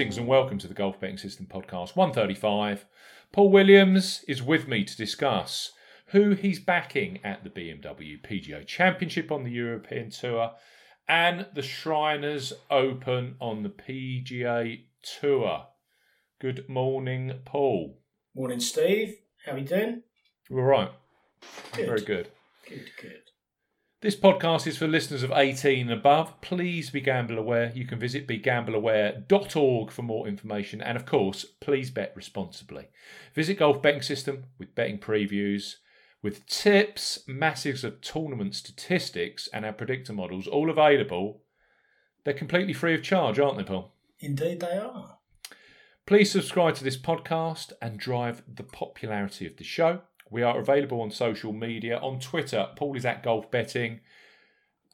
Greetings and welcome to the Golf Betting System Podcast 135. Paul Williams is with me to discuss who he's backing at the BMW PGA Championship on the European Tour and the Shriners Open on the PGA Tour. Good morning, Paul. Morning, Steve. How are you doing? All right. Good. Very good. Good, good. This podcast is for listeners of 18 and above. Please be gamble aware. You can visit begambleaware.org for more information. And of course, please bet responsibly. Visit Golf Betting System with betting previews, with tips, masses of tournament statistics, and our predictor models, all available. They're completely free of charge, aren't they, Paul? Indeed, they are. Please subscribe to this podcast and drive the popularity of the show. We are available on social media. On Twitter, Paul is at Golf Betting.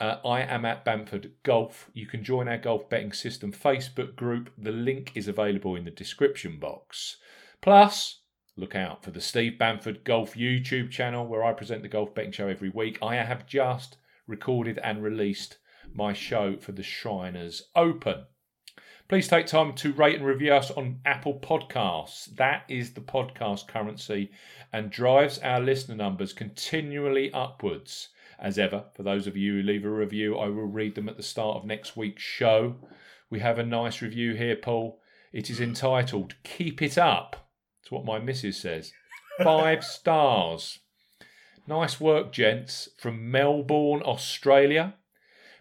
Uh, I am at Bamford Golf. You can join our Golf Betting System Facebook group. The link is available in the description box. Plus, look out for the Steve Bamford Golf YouTube channel where I present the Golf Betting Show every week. I have just recorded and released my show for the Shriners Open. Please take time to rate and review us on Apple Podcasts. That is the podcast currency and drives our listener numbers continually upwards. As ever, for those of you who leave a review, I will read them at the start of next week's show. We have a nice review here, Paul. It is entitled Keep It Up. It's what my missus says. Five stars. Nice work, gents, from Melbourne, Australia,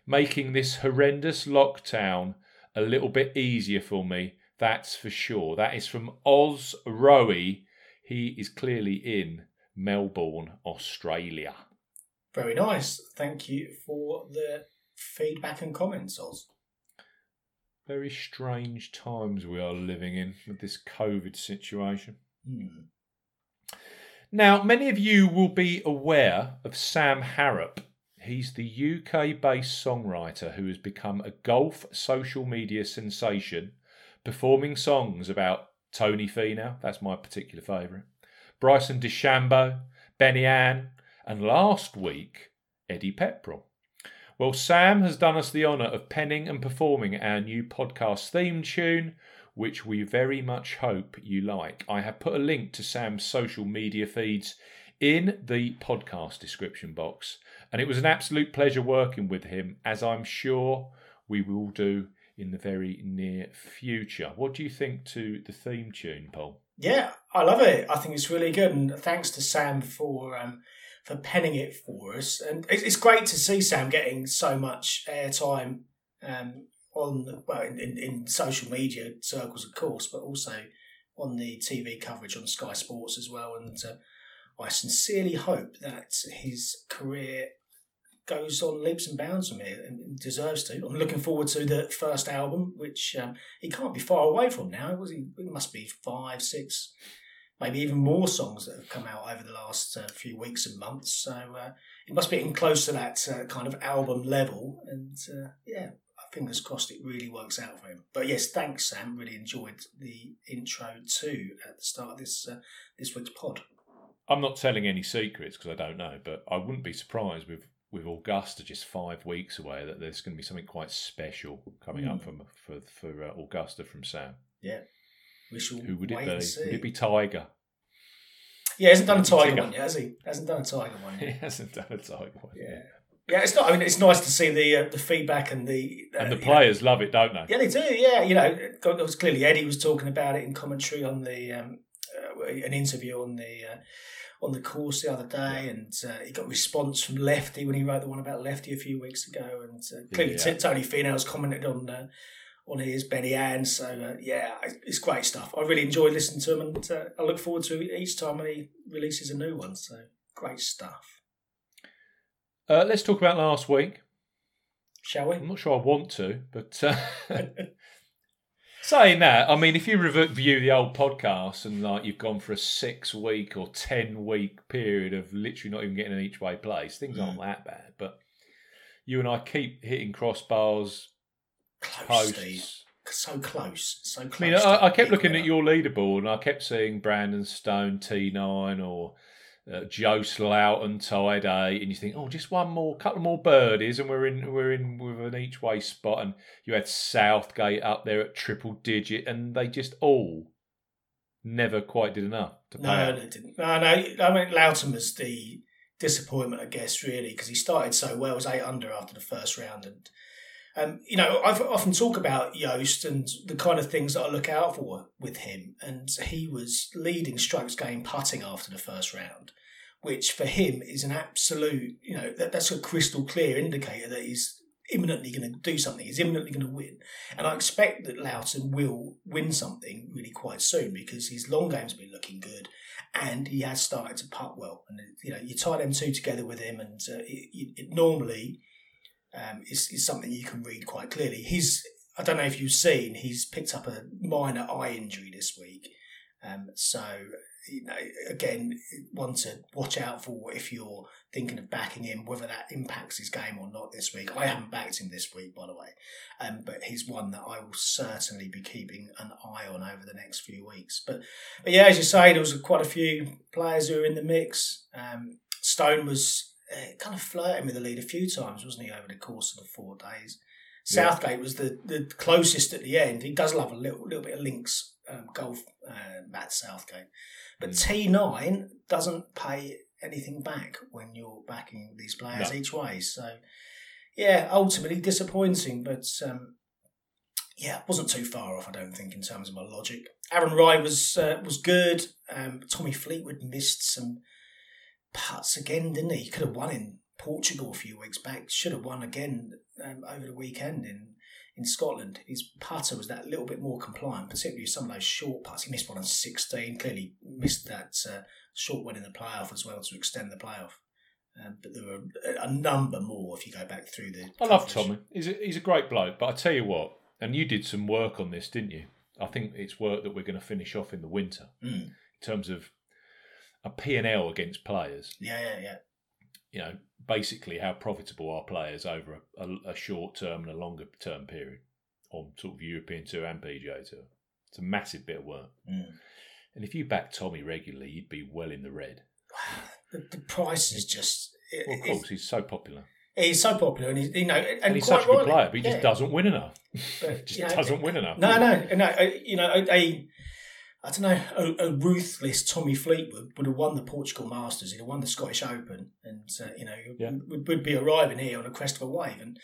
making this horrendous lockdown a little bit easier for me. That's for sure. That is from Oz Rowie. He is clearly in Melbourne, Australia. Very nice. Thank you for the feedback and comments, Oz. Very strange times we are living in with this COVID situation. Hmm. Now, many of you will be aware of Sam Harrop. He's the UK based songwriter who has become a golf social media sensation, performing songs about Tony Finau, that's my particular favourite, Bryson DeChambeau, Benny An, and last week, Eddie Pepperell. Well, Sam has done us the honour of penning and performing our new podcast theme tune, which we very much hope you like. I have put a link to Sam's social media feeds in the podcast description box, and it was an absolute pleasure working with him, as I'm sure we will do in the very near future. What do you think to the theme tune, Paul? Yeah, I love it. I think it's really good, and thanks to Sam for um, for penning it for us. And it's, great to see Sam getting so much airtime um, on well in, in, in social media circles, of course, but also on the TV coverage on Sky Sports as well. And uh, I sincerely hope that his career goes on leaps and bounds from here and deserves to. I'm looking forward to the first album, which um, he can't be far away from now. It was it must be five, six, maybe even more songs that have come out over the last uh, few weeks and months. So uh, it must be getting close to that uh, kind of album level. And uh, yeah, fingers crossed it really works out for him. But yes, thanks, Sam. Really enjoyed the intro too at the start of this uh, this week's pod. I'm not telling any secrets because I don't know, but I wouldn't be surprised with with Augusta just five weeks away that there's going to be something quite special coming up Mm. from for for uh, Augusta from Sam. Yeah, we shall Who would it be? Would it be Tiger? Yeah, he hasn't done a tiger Tiger. one yet, has he? Hasn't done a tiger one He hasn't done a Tiger one. Yeah, yeah. It's not. I mean, it's nice to see the uh, the feedback and the uh, And the you know- players love it, don't they? Yeah, they do. Yeah, you know, it was clearly Eddie was talking about it in commentary on the um, uh, an interview on the uh, on the course the other day, and uh, he got a response from Lefty when he wrote the one about Lefty a few weeks ago, and uh, clearly Yeah. Tony Finau's commented on uh, on his Benny An. So uh, yeah, it's great stuff. I really enjoyed listening to him, and uh, I look forward to each time when he releases a new one. So great stuff. Uh, let's talk about last week. Shall we? I'm not sure I want to, but uh, Saying that, I mean, if you review the old podcast and like you've gone for a six week or ten week period of literally not even getting an each way place, things aren't Mm. that bad. But you and I keep hitting crossbars, Close, Steve. So close. So close. I mean, I, I kept looking at your leaderboard and I kept seeing Brandon Stone T9 or uh, Joost Luiten tied A, and you think, oh, just one more, couple more birdies, and we're in, we're in with an each way spot. And you had Southgate up there at triple digit, and they just all never quite did enough to pay. No, they didn't. No, no. I mean, Luiten was the disappointment, I guess, really, because he started so well. Was eight under after the first round, and um, you know, I've often talk about Joost and the kind of things that I look out for with him, and he was leading strokes gained putting after the first round, which for him is an absolute, you know, that, that's a crystal clear indicator that he's imminently going to do something. He's imminently going to win, and I expect that Luiten will win something really quite soon because his long game's been looking good and he has started to putt well. And you know, you tie them two together with him, and uh, it, it, it normally um, is, is something you can read quite clearly. He's I don't know if you've seen he's picked up a minor eye injury this week, um, so you know again one to watch out for if you're thinking of backing him, whether that impacts his game or not this week. I haven't backed him this week, by the way, um, but he's one that I will certainly be keeping an eye on over the next few weeks. But but yeah, as you say, there was quite a few players who were in the mix. Um, Stone was kind of flirting with the lead a few times, wasn't he, over the course of the four days? Yeah. Southgate was the, the closest at the end. He does love a little little bit of links um, golf, uh, Matt Southgate, but T nine doesn't pay anything back when you're backing these players No. each way. So yeah, ultimately disappointing, but um, yeah, wasn't too far off. I don't think in terms of my logic. Aaron Rai was uh, was good. Um, Tommy Fleetwood missed some putts again, didn't he? He could have won in Portugal a few weeks back. Should have won again um, over the weekend in in Scotland. His putter was that little bit more compliant, particularly some of those short putts. He missed one on sixteen. Clearly missed that uh, short one in the playoff as well to extend the playoff. Um, but there were a, a number more if you go back through the. I love. Tommy. He's a, he's a great bloke. But I tell you what, and you did some work on this, didn't you? I think it's work that we're going to finish off in the winter Mm. in terms of a P&L against players. Yeah, yeah, yeah. You know, basically how profitable are players over a, a, a short term and a longer term period on sort of European tour and PGA tour. It's a massive bit of work. Mm. And if you back Tommy regularly, you'd be well in the red. The, the price is just. It, Well, of course, he's so popular. he's so popular, and he's you know, and, And, he's quite such a good player, but he Yeah. just doesn't win enough. But, just you know, doesn't win enough. No, no, no. uh, You know, a I don't know, a, a ruthless Tommy Fleetwood would have won the Portugal Masters. He'd have won the Scottish Open, and uh, you know, Yeah. would, would be arriving here on a crest of a wave. And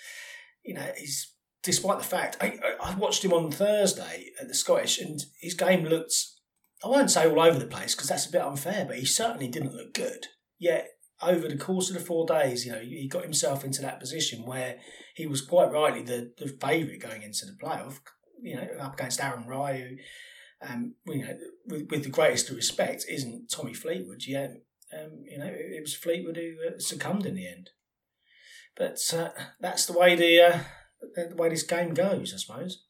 you know, he's despite the fact I, I watched him on Thursday at the Scottish, and his game looked. I won't say all over the place because that's a bit unfair, but he certainly didn't look good. Yet over the course of the four days, you know, he got himself into that position where he was quite rightly the, the favourite going into the playoff. You know, up against Aaron Rai, who, um, you know, with, with the greatest respect, isn't Tommy Fleetwood. Yet, um, you know, it, it was Fleetwood who uh, succumbed in the end. But uh, that's the way the uh, the way this game goes, I suppose.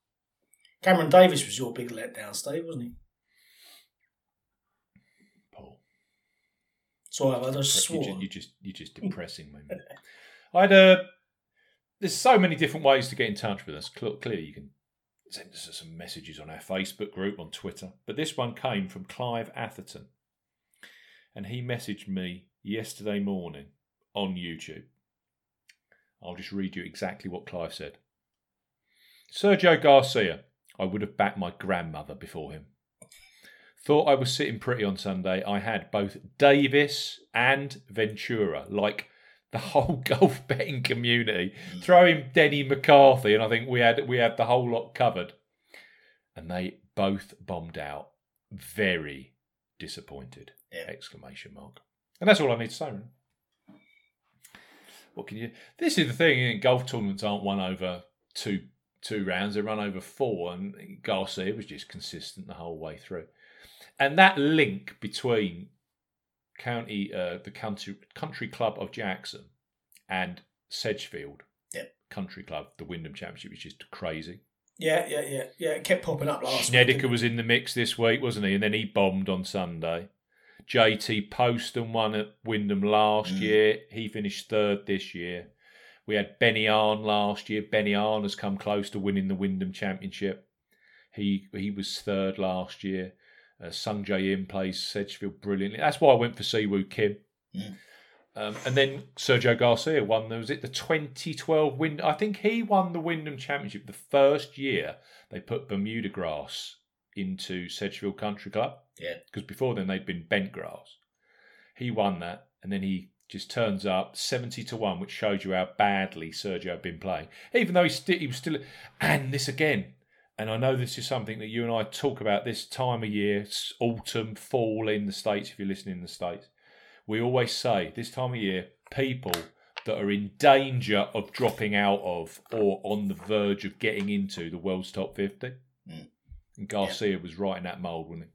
Cameron Davis was your big letdown, Steve, wasn't he? Paul. So I just swore. just, you just you're just depressing me. I had a. There's so many different ways to get in touch with us. Clearly, you can send us some messages on our Facebook group, on Twitter. But this one came from Clive Atherton, and he messaged me yesterday morning on YouTube. I'll just read you exactly what Clive said. Sergio Garcia, I would have backed my grandmother before him. Thought I was sitting pretty on Sunday. I had both Davis and Ventura, like the whole golf betting community. Throw in Denny McCarthy, and I think we had we had the whole lot covered. And they both bombed out. Very disappointed! Yeah. Exclamation mark. And that's all I need to say. What can you? This is the thing. Golf tournaments aren't won over two two rounds; they run over four. And Garcia was just consistent the whole way through. And that link between county, uh, the country country club of Jackson, and Sedgefield Yep. Country Club, the Wyndham Championship, which is crazy. Yeah, yeah, yeah, yeah. It kept popping up last week. Snedeker was in the mix this week, wasn't he? And then he bombed on Sunday. JT Poston won at Wyndham last Mm. year. He finished third this year. We had Benny An last year. Benny An has come close to winning the Wyndham Championship. He he was third last year. Uh, Sungjae Im plays Sedgefield brilliantly. That's why I went for Siwoo Kim. Mm. Um, and then Sergio Garcia won. Was it the 2012 Wyndham? I think he won the Wyndham Championship the first year they put Bermuda grass into Sedgefield Country Club. Yeah. Because before then they'd been bent grass. He won that, and then he just turns up 70 to 1, which shows you how badly Sergio had been playing. Even though he, sti- he was still. And this again, and I know this is something that you and I talk about this time of year, autumn, fall in the States, if you're listening in the States. We always say this time of year, people that are in danger of dropping out of or on the verge of getting into the world's top 50. Mm. And Garcia was right in that mould, wasn't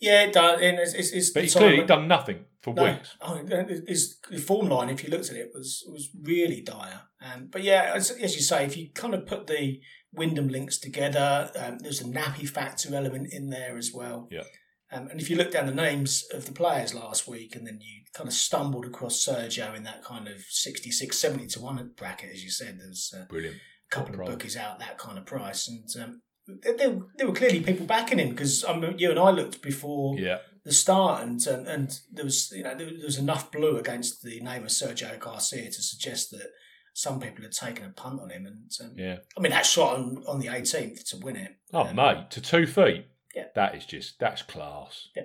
he? Yeah, it does. And it's, it's, it's But he's clearly done nothing for No, weeks. oh, his, his form line, if you looked at it, was was really dire. Um, but yeah, as, as you say, if you kind of put the Wyndham links together, um, there's a nappy factor element in there as well. Yeah. Um, and if you look down the names of the players last week, and then you kind of stumbled across Sergio in that kind of 66, 70 to one bracket, as you said, there's uh, Brilliant. a couple of bookies out that kind of price, and um, there, there, were clearly people backing him because I mean, you and I looked before Yeah. the start, and, and and there was you know there was enough blue against the name of Sergio Garcia to suggest that some people had taken a punt on him, and um, Yeah. I mean that shot on, on the 18th to win it. Oh, um, mate, to two feet. Yeah. That is just, that's class. Yeah.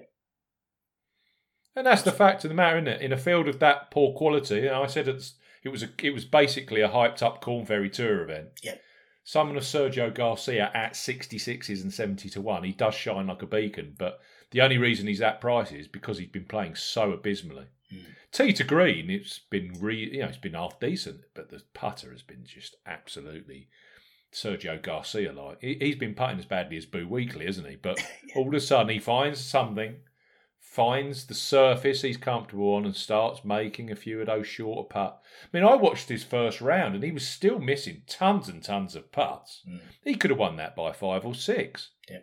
And that's the fact of the matter, isn't it? In a field of that poor quality, I said it's, it was a, it was basically a hyped up Corn Ferry Tour event. Yeah. Someone of Sergio Garcia at 66s and 70 to 1, he does shine like a beacon, but the only reason he's that price is because he's been playing so abysmally. Mm. Tee to green, it's been re, you know, it's been half decent, but the putter has been just absolutely Sergio Garcia like. He, he's been putting as badly as Boo Weekley, hasn't he? But all of a sudden he finds something, finds the surface he's comfortable on, and starts making a few of those shorter putts. I mean, I watched his first round, and he was still missing tons and tons of putts. Mm. He could have won that by five or six. Yeah.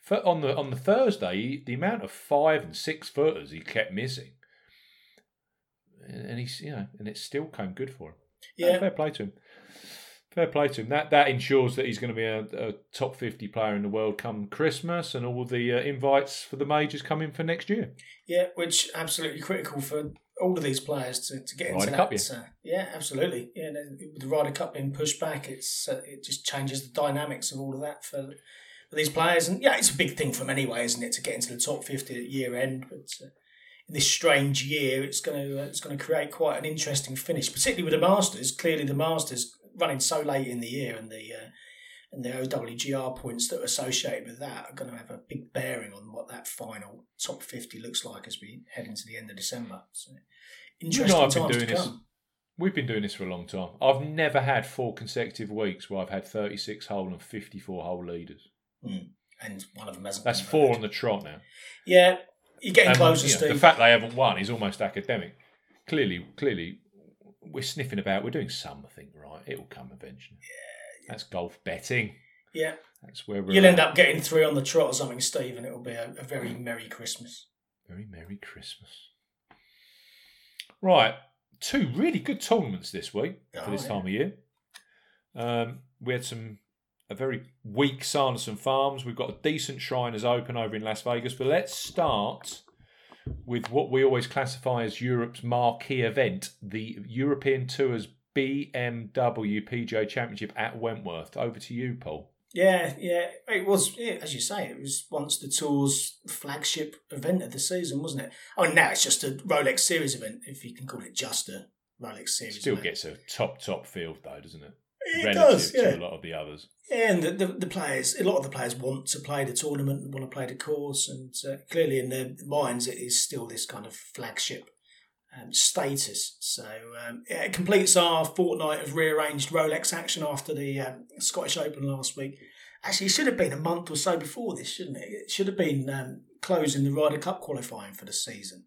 For, on the on the Thursday, he, the amount of five and six footers he kept missing, and, and he's you know, and it still came good for him. Yeah, fair play to him. Fair play to him. That that ensures that he's going to be a, a top fifty player in the world come Christmas, and all the uh, invites for the majors come in for next year. yeah, which absolutely critical for all of these players to, to get into Ryder that. Cup, uh, yeah, absolutely. Yeah, with the Ryder Cup being pushed back, it's uh, it just changes the dynamics of all of that for. For these players, and yeah, it's a big thing for them anyway, isn't it, to get into the top fifty at year end? But uh, this strange year, it's going to it's going to create quite an interesting finish, particularly with the Masters. Clearly, the Masters running so late in the year, and the uh, and the OWGR points that are associated with that are going to have a big bearing on what that final top fifty looks like as we head into the end of December. So, interesting I've been times to doing this- We've been doing this for a long time. I've never had four consecutive weeks where I've had thirty six hole and fifty four hole leaders. And one of them hasn't. That's been four on the trot now. Yeah, you're getting And, closer, you know, Steve. the fact they haven't won is almost academic. Clearly, clearly, we're sniffing about. We're doing something right. It will come eventually. Yeah, that's golf betting. yeah, That's where we're. you'll end up getting three on the trot or something, Steve, and it'll be a, a very merry Christmas. Very Merry Christmas. Right, two really good tournaments this week for Oh, this yeah. time of year. Um, we had some a very weak Sanderson Farms. We've got a decent Shriners Open over in Las Vegas, but let's start with what we always classify as Europe's marquee event, the European Tours BMW PGA Championship at Wentworth. Over to you, Paul. Yeah, yeah, it was. Yeah, as you say, it was once the tour's flagship event of the season, wasn't it? Oh, now it's just a Rolex Series event, if you can call it just a Rolex Series. It still event. gets a top top field though, doesn't it? It Relative does, yeah. to a lot of the others. Yeah, and the, the, the players, a lot of the players want to play the tournament, want to play the course, and uh, clearly in their minds it is still this kind of flagship um, status. So um, yeah, it completes our fortnight of rearranged Rolex action after the um, Scottish Open last week. Actually, it should have been a month or so before this, shouldn't it? It should have been um, closing the Ryder Cup qualifying for the season.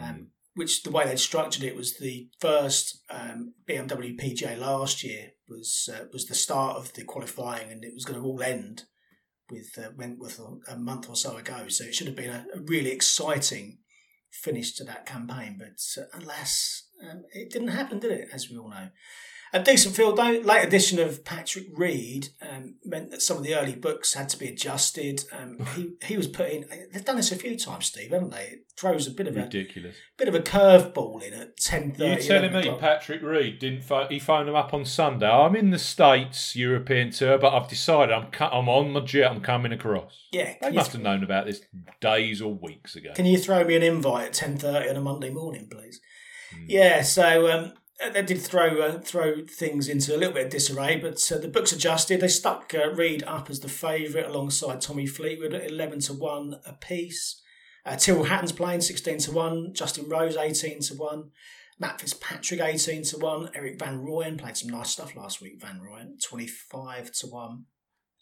Um, which the way they'd structured it was the first um, BMW PGA last year was uh, was the start of the qualifying, and it was going to all end with uh, Wentworth a month or so ago. So it should have been a, a really exciting finish to that campaign, but uh, alas, um, it didn't happen, did it? As we all know. A decent field, though. Late addition of Patrick Reed um, meant that some of the early books had to be adjusted. Um, he he was put in. They've done this a few times, Steve, haven't they? It throws a bit of a Ridiculous. a bit of a curveball in at ten thirty. You're telling me Patrick Reed didn't he phoned them up on Sunday? I'm in the States European tour, but I've decided I'm cu- I'm on my jet. I'm coming across. Yeah, They must have known about this days or weeks ago. can you throw me an invite at ten thirty on a Monday morning, please? Hmm. Yeah, so um, they did throw uh, throw things into a little bit of disarray, but uh, the books adjusted. They stuck uh, Reed up as the favourite alongside Tommy Fleetwood at eleven to one apiece. Uh, Tyrrell Hatton's playing sixteen to one. Justin Rose eighteen to one. Matt Fitzpatrick eighteen to one. Erik Van Rooyen played some nice stuff last week. Van Rooyen twenty five to one.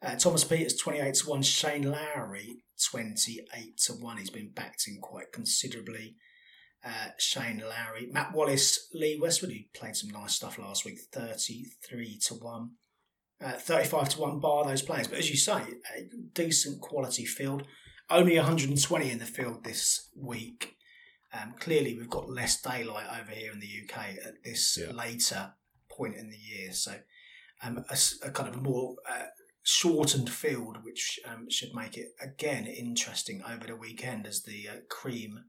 Uh, Thomas Pieters twenty eight to one. Shane Lowry twenty eight to one. He's been backed in quite considerably uh, Shane Lowry, Matt Wallace, Lee Westwood, who played some nice stuff last week, 33 to 1. Uh, 35 to 1 bar those players. But as you say, a decent quality field. Only 120 in the field this week. Um, clearly, we've got less daylight over here in the UK at this Yeah. later point in the year. So, um, a, a kind of more uh, shortened field, which um, should make it again interesting over the weekend as the uh, cream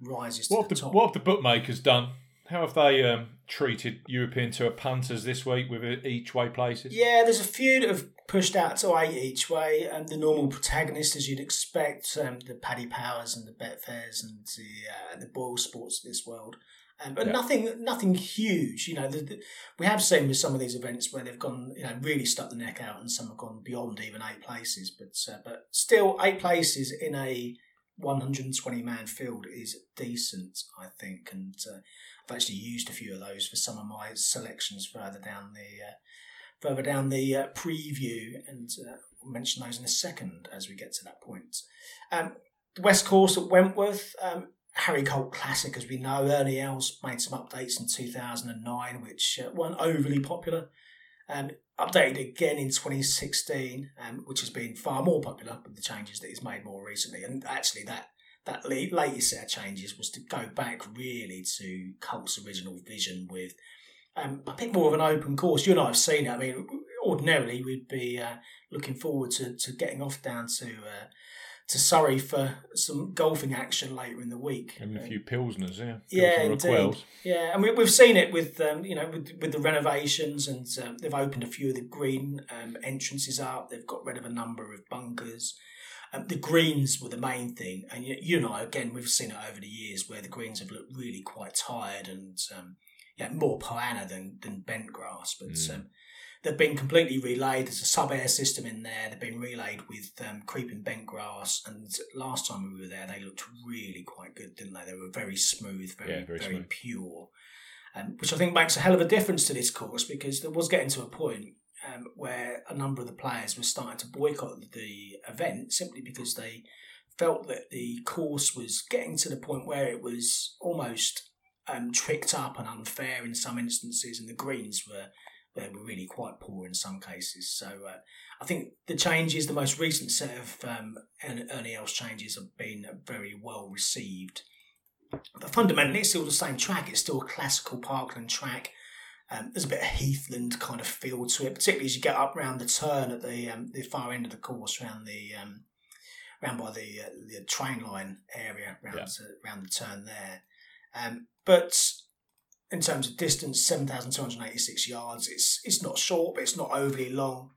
rises What have the the top. what have the bookmakers done? How have they um, treated European tour punters this week with each way places? Yeah, there's a few that have pushed out to eight each way, and the normal protagonists, as you'd expect, um, the Paddy Powers and the Betfairs and the uh, the Boyle Sports of this world. Um, but Yeah. nothing, nothing huge. You know, the, the, we have seen with some of these events where they've gone, you know, really stuck the neck out, and some have gone beyond even eight places. But uh, but still, eight places in a 120 man field is decent, I think, and uh, I've actually used a few of those for some of my selections further down the uh, further down the uh, preview, and uh, we'll mention those in a second as we get to that point. Um, the West Course at Wentworth, um, Harry Colt Classic, as we know. Ernie Els made some updates in 2009, which uh, weren't overly popular. Um, updated again in 2016, um, which has been far more popular with the changes that he's made more recently. And actually, that that latest set of changes was to go back really to Colt's original vision with um, a bit more of an open course. You and I have seen it. I mean, ordinarily we'd be uh, looking forward to, to getting off down to uh, to Surrey for some golfing action later in the week. Having a few pilsners, yeah. Yeah, Pilsner indeed. Yeah, and we, we've seen it with um, you know with, with the renovations, and um, they've opened a few of the green um, entrances up. They've got rid of a number of bunkers. Um, the greens were the main thing, and you, you and I again we've seen it over the years where the greens have looked really quite tired and um, yeah more Poa annua than than bent grass, but. Mm. They've been completely relayed. There's a sub air system in there. They've been relayed with um, creeping bent grass. And last time we were there, they looked really quite good, didn't they? They were very smooth, very Yeah, very very, smooth. pure, um, which I think makes a hell of a difference to this course because there was getting to a point um, where a number of the players were starting to boycott the event simply because they felt that the course was getting to the point where it was almost um, tricked up and unfair in some instances, and the greens were they were really quite poor in some cases. So uh, I think the changes, the most recent set of um, Ern- Ernie Els changes, have been very well received. But fundamentally, it's still the same track. It's still a classical Parkland track. Um, there's a bit of heathland kind of feel to it, particularly as you get up round the turn at the um, the far end of the course, round the um, round by the uh, the train line area, round Yeah. to, round the turn there. Um, but in terms of distance, seven thousand two hundred eighty-six yards. It's it's not short, but it's not overly long.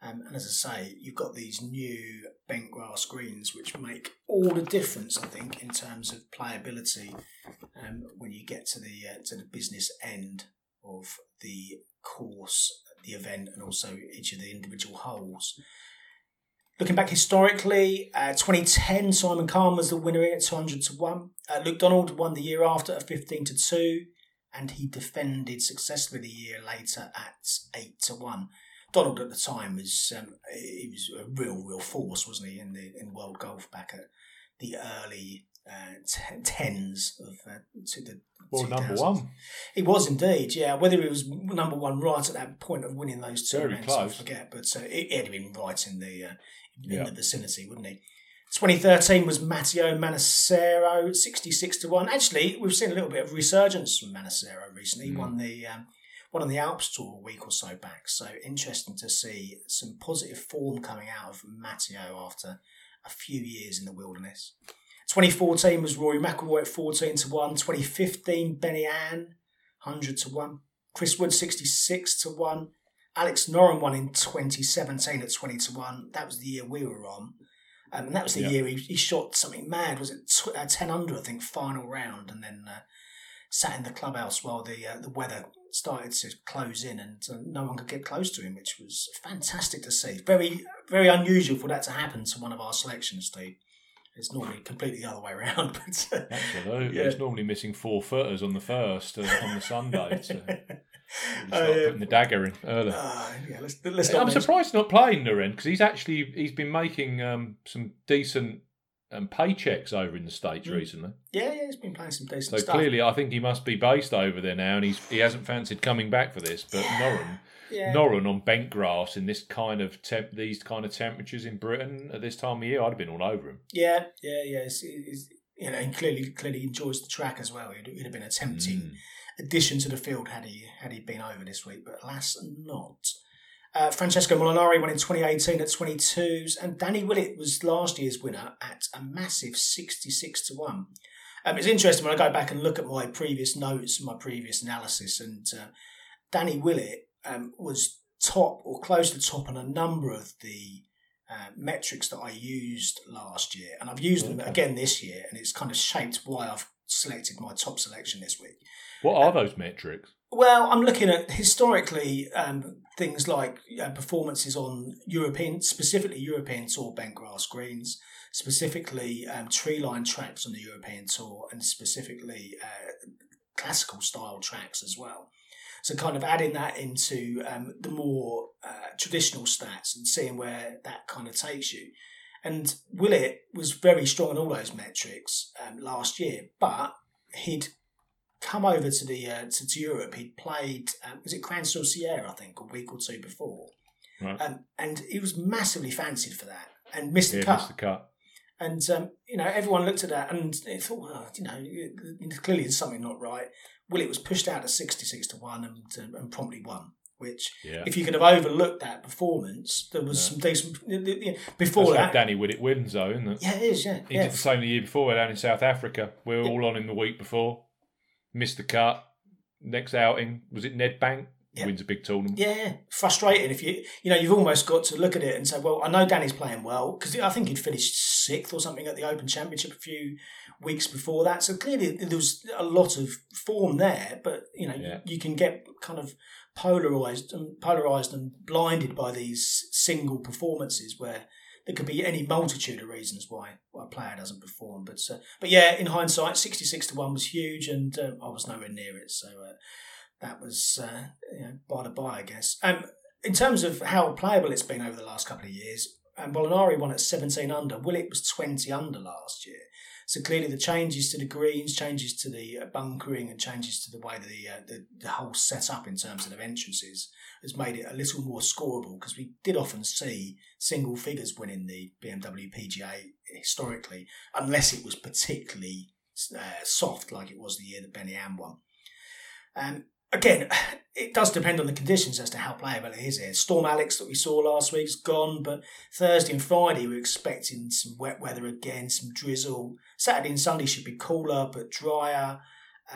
Um, and as I say, you've got these new bent grass greens, which make all the difference, I think, in terms of playability um, when you get to the uh, to the business end of the course, the event, and also each of the individual holes. Looking back historically, uh, 2010, Simon Khan was the winner at 200 to 1. Uh, Luke Donald won the year after at 15 to 2, and he defended successfully the year later at 8 to 1. Donald at the time was um, he was a real, real force, wasn't he, in the in world golf back at the early uh, t- tens of uh, to the Well, number one. He was indeed, yeah. Whether he was number one right at that point of winning those two Very events, I forget. But uh, he- he'd have been right in the uh, in Yeah. the vicinity, wouldn't he? 2013 was Matteo Manassero, 66 to 1. Actually, we've seen a little bit of resurgence from Manassero recently. He Mm. won the um, won on the Alps Tour a week or so back. So interesting to see some positive form coming out of Matteo after a few years in the wilderness. 2014 was Rory McIlroy at 14 to 1. 2015, Benny An, 100 to 1. Chris Wood, 66 to 1. Alex Noren won in 2017 at 20 to 1. That was the year we were on. Um, and that was the Yeah. year he, he shot something mad. Was it tw- uh, 10 under, I think, final round, and then uh, sat in the clubhouse while the uh, the weather started to close in and uh, no one could get close to him, which was fantastic to see. Very, very unusual for that to happen to one of our selections, Steve. It's normally completely the other way around. But, uh, Absolutely. Yeah. It's normally missing four footers on the first uh, on the Sunday. Oh, start yeah. putting the dagger in early. uh, yeah, let's, let's I'm mention- surprised he's not playing Noren because he's actually he's been making um, some decent um, paychecks over in the states Mm. recently. Yeah, yeah, he's been playing some decent So stuff. clearly, I think he must be based over there now, and he's he hasn't fancied coming back for this. But Noren, yeah. On bent grass in this kind of temp, these kind of temperatures in Britain at this time of year, I'd have been all over him. Yeah, yeah, yeah. It's, it's, you know, and clearly, clearly enjoys the track as well. It'd, it'd have been a tempting Mm. addition to the field had he had he been over this week, but alas, not. Uh, Francesco Molinari won in 2018 at 22s, and Danny Willett was last year's winner at a massive 66 to one. Um, it's interesting when I go back and look at my previous notes my previous analysis, and uh, Danny Willett um, was top or close to top on a number of the uh, metrics that I used last year, and I've used them again this year, and it's kind of shaped why I've selected my top selection this week. What are those metrics? Well, I'm looking at historically um, things like uh, performances on European, specifically European Tour bent grass greens, specifically um, tree line tracks on the European Tour, and specifically uh, classical style tracks as well. So, kind of adding that into um, the more uh, traditional stats and seeing where that kind of takes you. And Willett was very strong in all those metrics um, last year, but he'd come over to the uh, to, to Europe. He'd played um, was it Sur Sierra, I think, a week or two before, Right. um, and he was massively fancied for that and missed the cut. missed the cut. And um, you know, everyone looked at that and they thought, well, you know, clearly there's something not right. Well, it was pushed out to sixty-six to one and, and promptly won. Which, Yeah. if you could have overlooked that performance, there was Yeah. some decent before That's that. Danny Willett wins, though, isn't it? Yeah, it is. Yeah, He yeah. did the same the year before down in South Africa. We were all on him the week before. Missed the cut. Next outing was it Nedbank Yeah. wins a big tournament. Yeah, frustrating. If you, you know, you've almost got to look at it and say, well, I know Danny's playing well because I think he'd finished sixth or something at the Open Championship a few weeks before that. So clearly there was a lot of form there, but you know, Yeah. you, you can get kind of polarized and polarized and blinded by these single performances where there could be any multitude of reasons why, why a player doesn't perform. But uh, but yeah, in hindsight, sixty six to one was huge, and uh, I was nowhere near it. So. Uh, that was uh, you know, by the by, I guess. Um, in terms of how playable it's been over the last couple of years, um, Molinari won at 17 under. Willett was 20 under last year. So clearly, the changes to the greens, changes to the uh, bunkering, and changes to the way the, uh, the the whole setup in terms of entrances has made it a little more scoreable because we did often see single figures winning the BMW PGA historically, unless it was particularly uh, soft, like it was the year that Benny An won. Um, again, it does depend on the conditions as to how playable it is here. Storm Alex that we saw last week is gone, but Thursday and Friday we're expecting some wet weather again, some drizzle. Saturday and Sunday should be cooler but drier,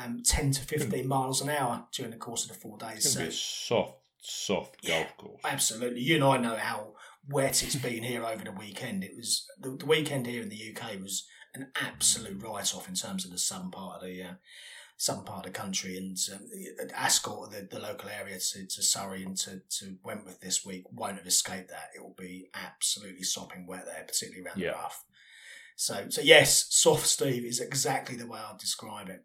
um, 10 to 15 miles an hour during the course of the four days. It's So, be a soft, soft Yeah. golf course. absolutely. You and I know how wet it's been here over the weekend. It was the, the weekend here in the UK was an absolute write off in terms of the southern part of the uh, southern part of the country and um, Ascot, the, the local area to, to Surrey and to, to Wentworth this week won't have escaped that. It will be absolutely sopping wet there, particularly around Yeah. the rough. So, so yes, soft Steve is exactly the way I'd describe it.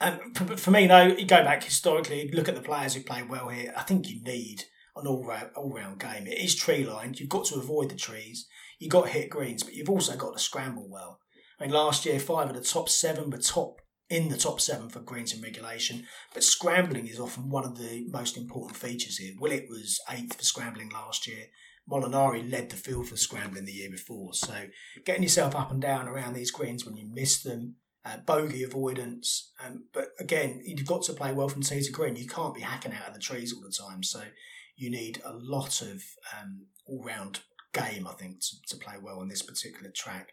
Um, for, for me, though, you go back historically, look at the players who play well here. I think you need an all round all round game. It is tree lined. You've got to avoid the trees. You've got to hit greens, but you've also got to scramble well. I mean, last year, five of the top seven were top in the top seven for greens in regulation, but scrambling is often one of the most important features here. Willett was eighth for scrambling last year. Molinari led the field for scrambling the year before. So getting yourself up and down around these greens when you miss them, uh, bogey avoidance. Um, but again, you've got to play well from tee to green. You can't be hacking out of the trees all the time. So you need a lot of um, all round game, I think, to, to play well on this particular track.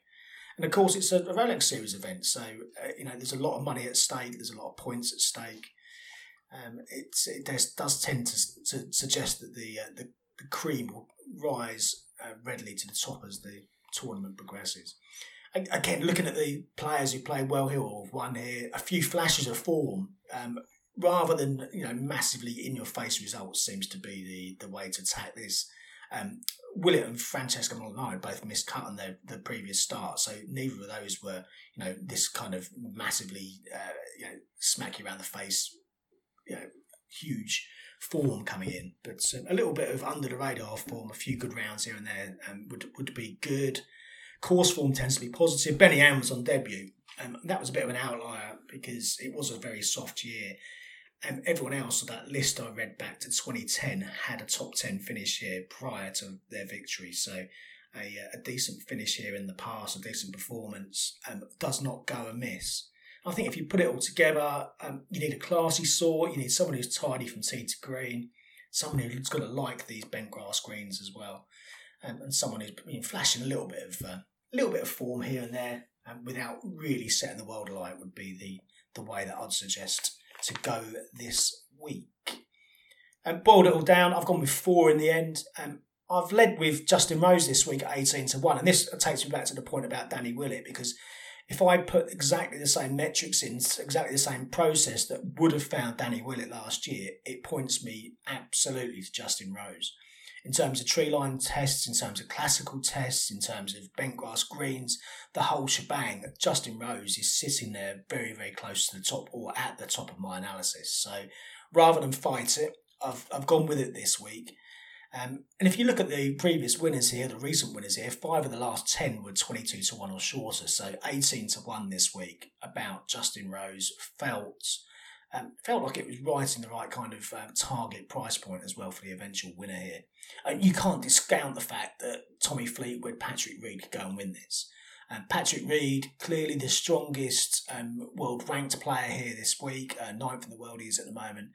And of course, it's a, Rolex Series event, so uh, you know there's a lot of money at stake. There's a lot of points at stake. Um, it does, does tend to, to suggest that the, uh, the, the cream will rise uh, readily to the top as the tournament progresses. Again, looking at the players who play well here or won here, a few flashes of form um, rather than you know massively in your face results seems to be the the way to attack this. Um, and Francesco Molinari both missed cut on their the previous start, so neither of those were you know this kind of massively uh, you know smack you around the face, you know huge form coming in. But um, a little bit of under the radar form, a few good rounds here and there um, would would be good. Course form tends to be positive. Benny An was on debut. Um, that was a bit of an outlier because it was a very soft year and everyone else on that list I read back to 2010 had a top 10 finish here prior to their victory. So a, a decent finish here in the past, a decent performance, um, does not go amiss. I think if you put it all together, um, you need a classy sort, you need someone who's tidy from tee to green, someone who's going to like these bent grass greens as well, um, and someone who's been flashing a little bit of uh, a little bit of form here and there um, without really setting the world alight would be the the way that I'd suggest to go this week. And boiled it all down. I've gone with four in the end. And I've led with Justin Rose this week at 18 to 1. And this takes me back to the point about Danny Willett because if I put exactly the same metrics in, exactly the same process that would have found Danny Willett last year, it points me absolutely to Justin Rose in terms of tree line tests, in terms of classical tests, in terms of bent grass greens, the whole shebang. Justin Rose is sitting there very, very close to the top or at the top of my analysis. So rather than fight it, I've, I've gone with it this week. Um, and if you look at the previous winners here, the recent winners here, five of the last 10 were 22 to 1 or shorter. So 18 to 1 this week about Justin Rose, Feltz, um, felt like it was right in the right kind of um, target price point as well for the eventual winner here. And you can't discount the fact that Tommy Fleetwood, Patrick Reed could go and win this. Um, Patrick Reed, clearly the strongest um, world ranked player here this week, uh, ninth in the world he is at the moment.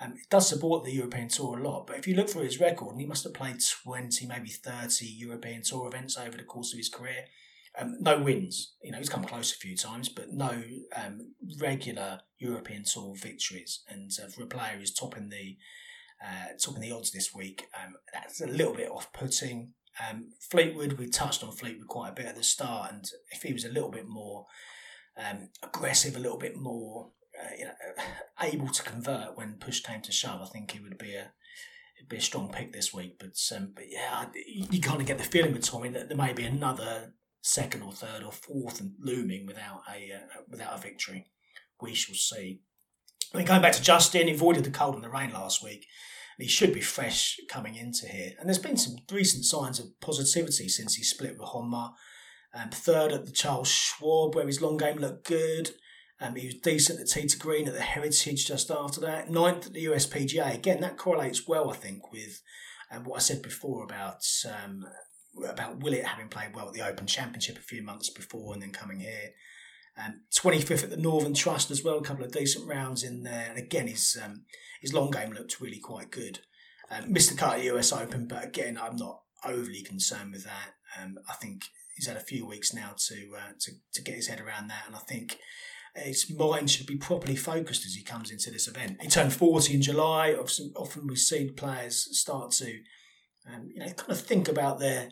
Um, it does support the European Tour a lot, but if you look through his record, and he must have played 20, maybe 30 European Tour events over the course of his career, um, no wins. You know, he's come close a few times, but no um, regular European Tour victories. And uh, for a player who's topping the uh, topping the odds this week, um, that's a little bit off-putting. Um, Fleetwood, we touched on Fleetwood quite a bit at the start, and if he was a little bit more um, aggressive, a little bit more uh, you know, able to convert when push came to shove, I think he would be a it'd be a strong pick this week. But um, but yeah, you kind of get the feeling with Tommy that there may be another second or third or fourth and looming without a uh, without a victory. We shall see. I mean, going back to Justin, he avoided the cold and the rain last week. And he should be fresh coming into here. And there's been some recent signs of positivity since he split with Honma. Um, third at the Charles Schwab, where his long game looked good. Um, he was decent at to Green at the Heritage just after that. Ninth at the USPGA. Again, that correlates well, I think, with um, what I said before about um, about Willett having played well at the Open Championship a few months before and then coming here. Um, 25th at the Northern Trust as well, a couple of decent rounds in there. And again, his um, his long game looked really quite good. Um, missed the cut at US Open, but again, I'm not overly concerned with that. Um, I think he's had a few weeks now to, uh, to to get his head around that, and I think his mind should be properly focused as he comes into this event. He turned 40 in July. Often, often we see players start to, um, you know, kind of think about their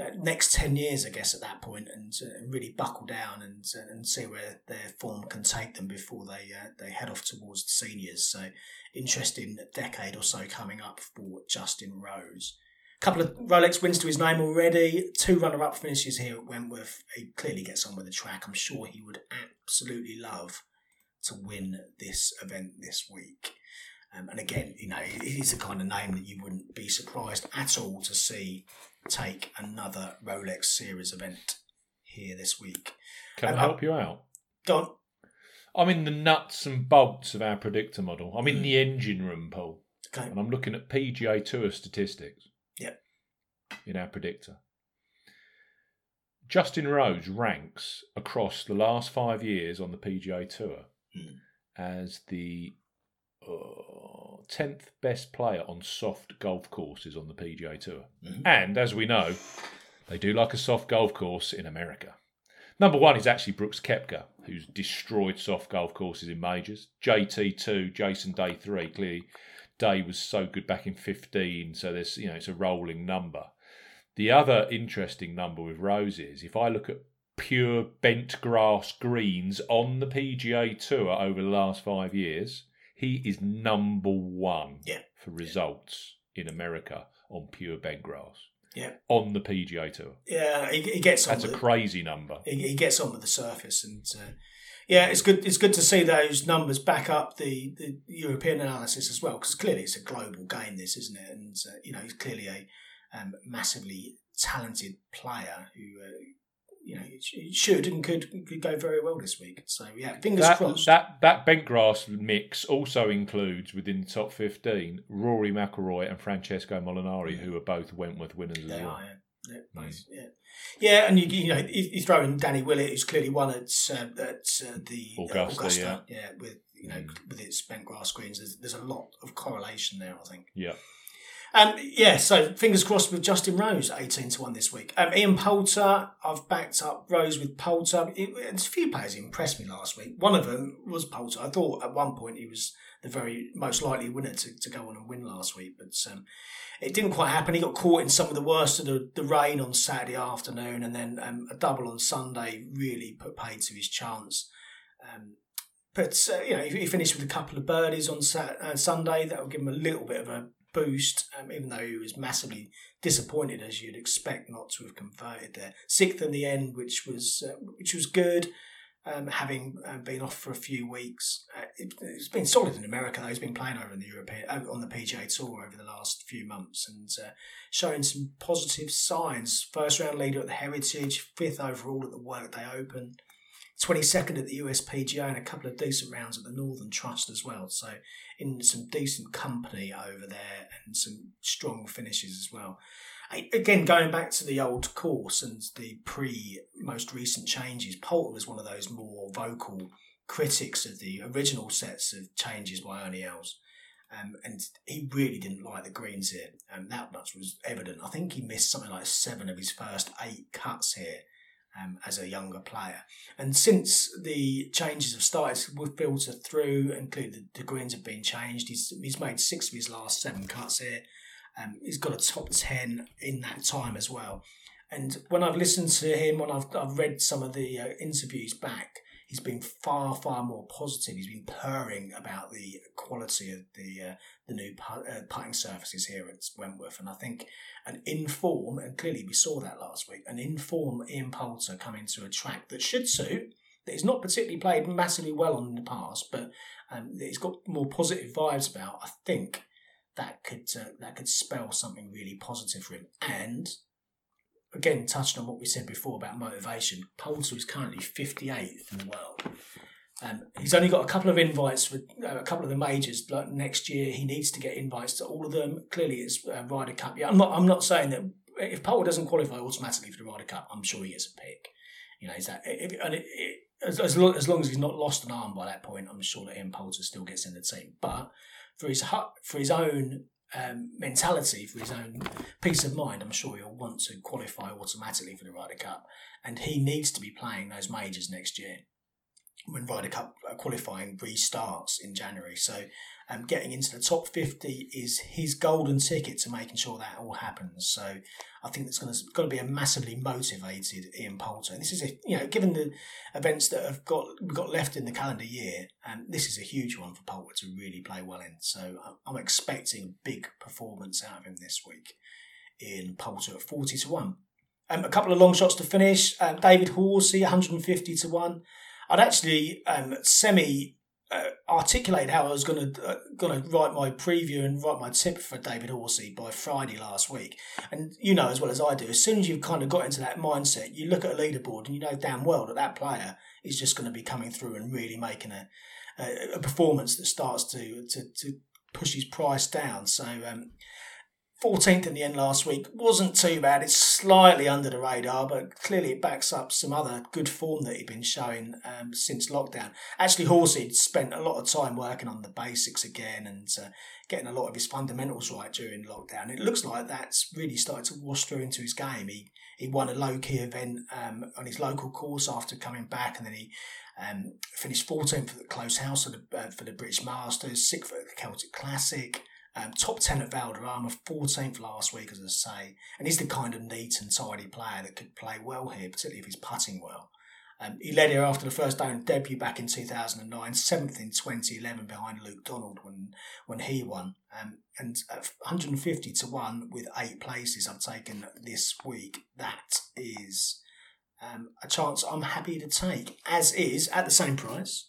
uh, next 10 years, I guess, at that point and, uh, really buckle down and uh, and see where their form can take them before they uh, they head off towards the seniors. So, interesting decade or so coming up for Justin Rose. A couple of Rolex wins to his name already, two runner up finishes here at Wentworth. He clearly gets on with the track. I'm sure he would absolutely love to win this event this week. Um, and again, you know, it is the kind of name that you wouldn't be surprised at all to see take another Rolex Series event here this week. Can Um, I help you out? Go on. I'm in the nuts and bolts of our predictor model. I'm in the engine room, Paul, Okay. and I'm looking at PGA Tour statistics. Yep. In our predictor. Justin Rose ranks across the last five years on the PGA Tour Hmm. as the uh, 10th best player on soft golf courses on the PGA Tour. Mhm. And as we know, they do like a soft golf course in America. Number one is actually Brooks Koepka, who's destroyed soft golf courses in majors. JT2, Jason Day 3. Clearly, Day was so good back in 15, so there's, you know, it's a rolling number. The other interesting number with Rose is if I look at pure bent grass greens on the PGA Tour over the last five years, he is number one Yeah. for results in America on pure bent grass Yeah. on the PGA Tour. Yeah, he, he gets on That's a with crazy number. he, he gets on with the surface, and uh, yeah, it's good. It's good to see those numbers back up the, the European analysis as well, because clearly it's a global game, this isn't it? And uh, you know, he's clearly a um, massively talented player who. Uh, you know, it, should and could could go very well this week. So yeah, fingers That, crossed. that that bent grass mix also includes within the top fifteen Rory McIlroy and Francesco Molinari, who are both Wentworth winners as They well. are, yeah. Yeah, Mm. yeah. yeah, and you, you know you, you throw in Danny Willett, who's clearly won at uh, at uh, the uh, Augusta, yeah. with you know Mm. with its bent grass greens. There's, there's a lot of correlation there, I think. Yeah. Um, yeah, so fingers crossed with Justin Rose, eighteen to one this week. Um, Ian Poulter, I've backed up Rose with Poulter. It, there's a few players impressed me last week. One of them was Poulter. I thought at one point he was the very most likely winner to, to go on and win last week, but um, it didn't quite happen. He got caught in some of the worst of the, the rain on Saturday afternoon, and then um, a double on Sunday really put paid to his chance. Um, but uh, you know, he, he finished with a couple of birdies on Sat- uh, Sunday. That will give him a little bit of a boost, um, even though he was massively disappointed, as you'd expect, not to have converted there. Sixth in the end, which was uh, which was good. Um, having uh, been off for a few weeks, uh, it, it's been solid in America. Though he's been playing over in the European uh, on the PGA Tour over the last few months and uh, showing some positive signs. First round leader at the Heritage, fifth overall at the Workday Open. 22nd at the USPGA and a couple of decent rounds at the Northern Trust as well. So, in some decent company over there and some strong finishes as well. Again, going back to the old course and the pre most recent changes, Poulter was one of those more vocal critics of the original sets of changes by Ernie Els. Um, and he really didn't like the greens here. Um, that much was evident. I think he missed something like seven of his first eight cuts here um, as a younger player. And since the changes have started to filter through, including the, the greens have been changed, he's, he's made six of his last seven cuts here. Um, he's got a top 10 in that time as well. And when I've listened to him, when I've, I've read some of the uh, interviews back, he's been far, far more positive. He's been purring about the quality of the uh, the new uh, putting surfaces here at Wentworth. And I think an inform, and clearly we saw that last week, an inform Ian Poulter coming to a track that should suit, that he's not particularly played massively well on in the past, but um, he's got more positive vibes about, I think that could uh, that could spell something really positive for him. And again, touching on what we said before about motivation, Poulter is currently 58th in the world. Um, he's only got a couple of invites for uh, a couple of the majors. Like next year, he needs to get invites to all of them. Clearly, it's uh, Ryder Cup. Yeah, I'm not. I'm not saying that if Poulter doesn't qualify automatically for the Ryder Cup, I'm sure he gets a pick. You know, is that if, and it, it, as as long, as long as he's not lost an arm by that point, I'm sure that Ian Poulter still gets in the team. But for his for his own um, mentality, for his own peace of mind, I'm sure he'll want to qualify automatically for the Ryder Cup, and he needs to be playing those majors next year when Ryder Cup uh, qualifying restarts in January. So, um, getting into the top 50 is his golden ticket to making sure that all happens. So, I think that's going to going to be a massively motivated Ian Poulter. And this is a you know given the events that have got got left in the calendar year, um, this is a huge one for Poulter to really play well in. So, I'm- expecting a big performance out of him this week in Poulter at 40 to one. Um, a couple of long shots to finish. Um, David Horsey, 150 to one. I'd actually um, semi uh, articulated how I was going to uh, going to write my preview and write my tip for David Horsey by Friday last week. And you know as well as I do, as soon as you've kind of got into that mindset, you look at a leaderboard and you know damn well that that player is just going to be coming through and really making a a, a performance that starts to to, to push his price down. So. Um, 14th in the end last week wasn't too bad. It's slightly under the radar, but clearly it backs up some other good form that he'd been showing um, since lockdown. Actually, Horsey spent a lot of time working on the basics again and uh, getting a lot of his fundamentals right during lockdown. It looks like that's really started to wash through into his game. He he won a low key event um, on his local course after coming back, and then he um, finished 14th for the close house the, uh, for the British Masters, sixth for the Celtic Classic. Um, top 10 at Valderrama, 14th last week, as I say. And he's the kind of neat and tidy player that could play well here, particularly if he's putting well. Um, he led here after the first down debut back in 2009, seventh in 2011 behind Luke Donald when when he won. Um, and 150 to 1 with eight places I've taken this week. That is um, a chance I'm happy to take, as is at the same price.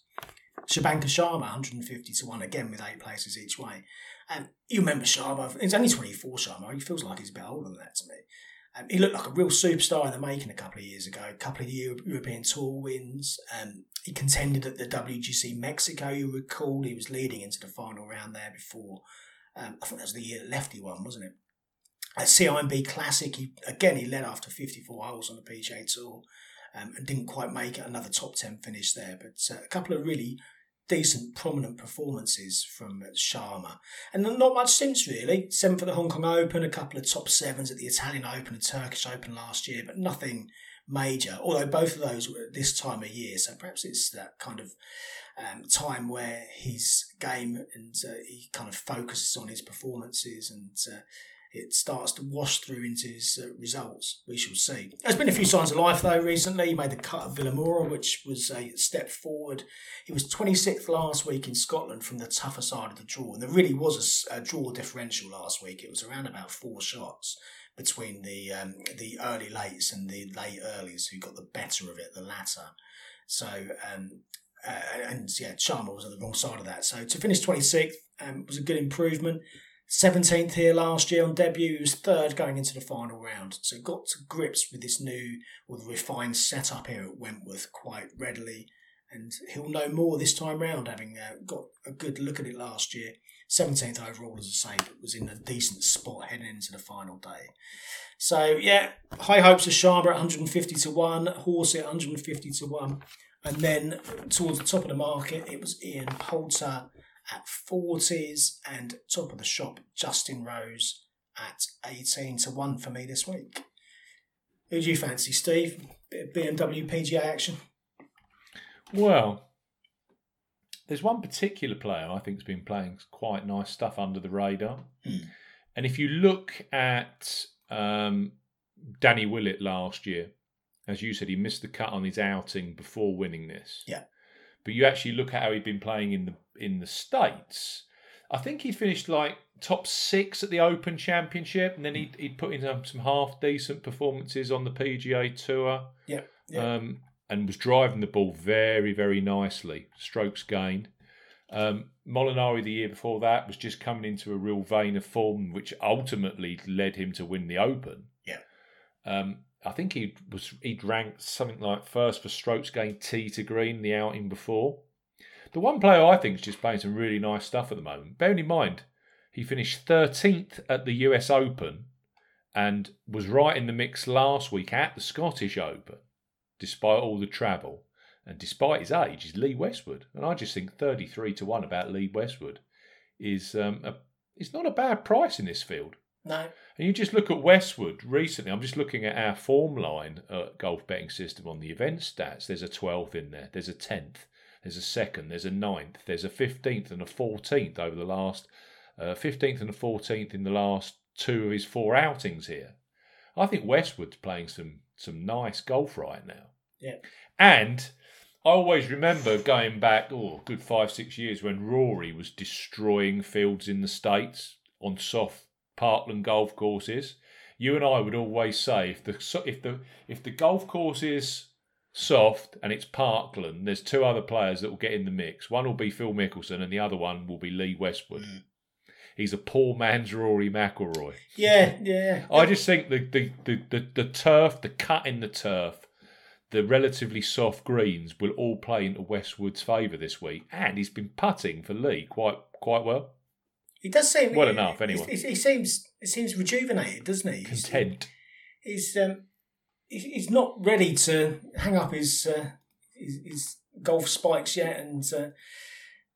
Shubhankar Sharma, 150 to 1 again with eight places each way. And you remember Sharma, he's only 24 Sharma, he feels like he's a bit older than that to me. Um, he looked like a real superstar in the making a couple of years ago. A couple of European Tour wins. Um, he contended at the WGC Mexico. You recall he was leading into the final round there before. Um, I think that was the year Lefty won, wasn't it? At CIMB Classic, he again he led after 54 holes on the PGA Tour um, and didn't quite make it. Another top 10 finish there, but uh, a couple of really decent, prominent performances from Sharma. And not much since, really. Seventh for the Hong Kong Open, a couple of top sevens at the Italian Open and Turkish Open last year, but nothing major. Although both of those were at this time of year, so perhaps it's that kind of um, time where his game and uh, he kind of focuses on his performances and uh, it starts to wash through into his uh, results. We shall see. There's been a few signs of life though recently. He made the cut of Vilamoura, which was a step forward. He was 26th last week in Scotland from the tougher side of the draw, and there really was a, a draw differential last week. It was around about four shots between the um, the early lates and the late earlies who got the better of it, the latter. So um, uh, and yeah, Sharma was on the wrong side of that. So to finish 26th um, was a good improvement. 17th here last year on debut. He was third going into the final round. So got to grips with this new or the refined setup here at Wentworth quite readily. And he'll know more this time round, having uh, got a good look at it last year. 17th overall, as I say, but was in a decent spot heading into the final day. So, yeah, high hopes of Sharma at 150 to 1, Horsey at 150 to 1. And then towards the top of the market, it was Ian Poulter at 40s and top of the shop, Justin Rose at 18 to 1 for me this week. Who do you fancy, Steve? BMW PGA action? Well, there's one particular player I think has been playing quite nice stuff under the radar. Hmm. And if you look at um, Danny Willett last year, as you said, he missed the cut on his outing before winning this. Yeah. But you actually look at how he'd been playing in the in the states. I think he finished like top six at the Open Championship, and then he'd, he'd put in some, some half decent performances on the PGA Tour. Yeah. yeah. Um, and was driving the ball very, very nicely. Strokes gained. Um, Molinari the year before that was just coming into a real vein of form, which ultimately led him to win the Open. Yeah. Um, I think he was he'd ranked something like first for strokes gained tee to green the outing before. The one player I think is just playing some really nice stuff at the moment. Bearing in mind, he finished 13th at the US Open and was right in the mix last week at the Scottish Open, despite all the travel. And despite his age, is Lee Westwood. And I just think 33 to 1 about Lee Westwood is um, a, it's not a bad price in this field. No. And you just look at Westwood recently. I'm just looking at our form line uh, golf betting system on the event stats. There's a 12th in there. There's a 10th. There's a second. There's a ninth. There's a 15th and a 14th over the last uh, 15th and a 14th in the last two of his four outings here. I think Westwood's playing some some nice golf right now. Yeah. And I always remember going back, oh, good five, six years when Rory was destroying fields in the States on soft parkland golf courses. You and I would always say if the if the if the golf courses soft, and it's Parkland, there's two other players that will get in the mix. One will be Phil Mickelson, and the other one will be Lee Westwood. Mm. He's a poor man's Rory McIlroy. Yeah, yeah. I just think the, the, the, the, the turf, the cut in the turf, the relatively soft greens will all play into Westwood's favour this week, and he's been putting for Lee quite quite well. He does seem Well he- enough, anyway. He, he seems he seems rejuvenated, doesn't he? He's- Content. He's um, he's, not ready to hang up his uh, his, his golf spikes yet and. Uh,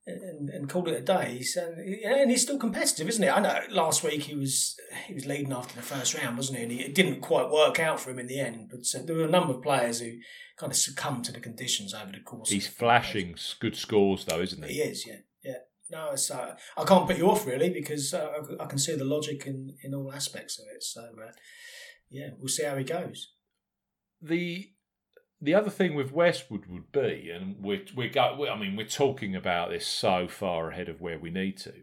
and, and call it a day. He's, um, and he's still competitive, isn't he? I know last week he was he was leading after the first round, wasn't he? And he, it didn't quite work out for him in the end. But uh, there were a number of players who kind of succumbed to the conditions over the course. He's flashing good scores though, isn't He he? is, yeah, yeah. No, it's, uh, I can't put you off really because uh, I, I can see the logic in, in all aspects of it. So, uh, yeah, we'll see how he goes. The the other thing with Westwood would be, and we're we're go, I mean, we're talking about this so far ahead of where we need to.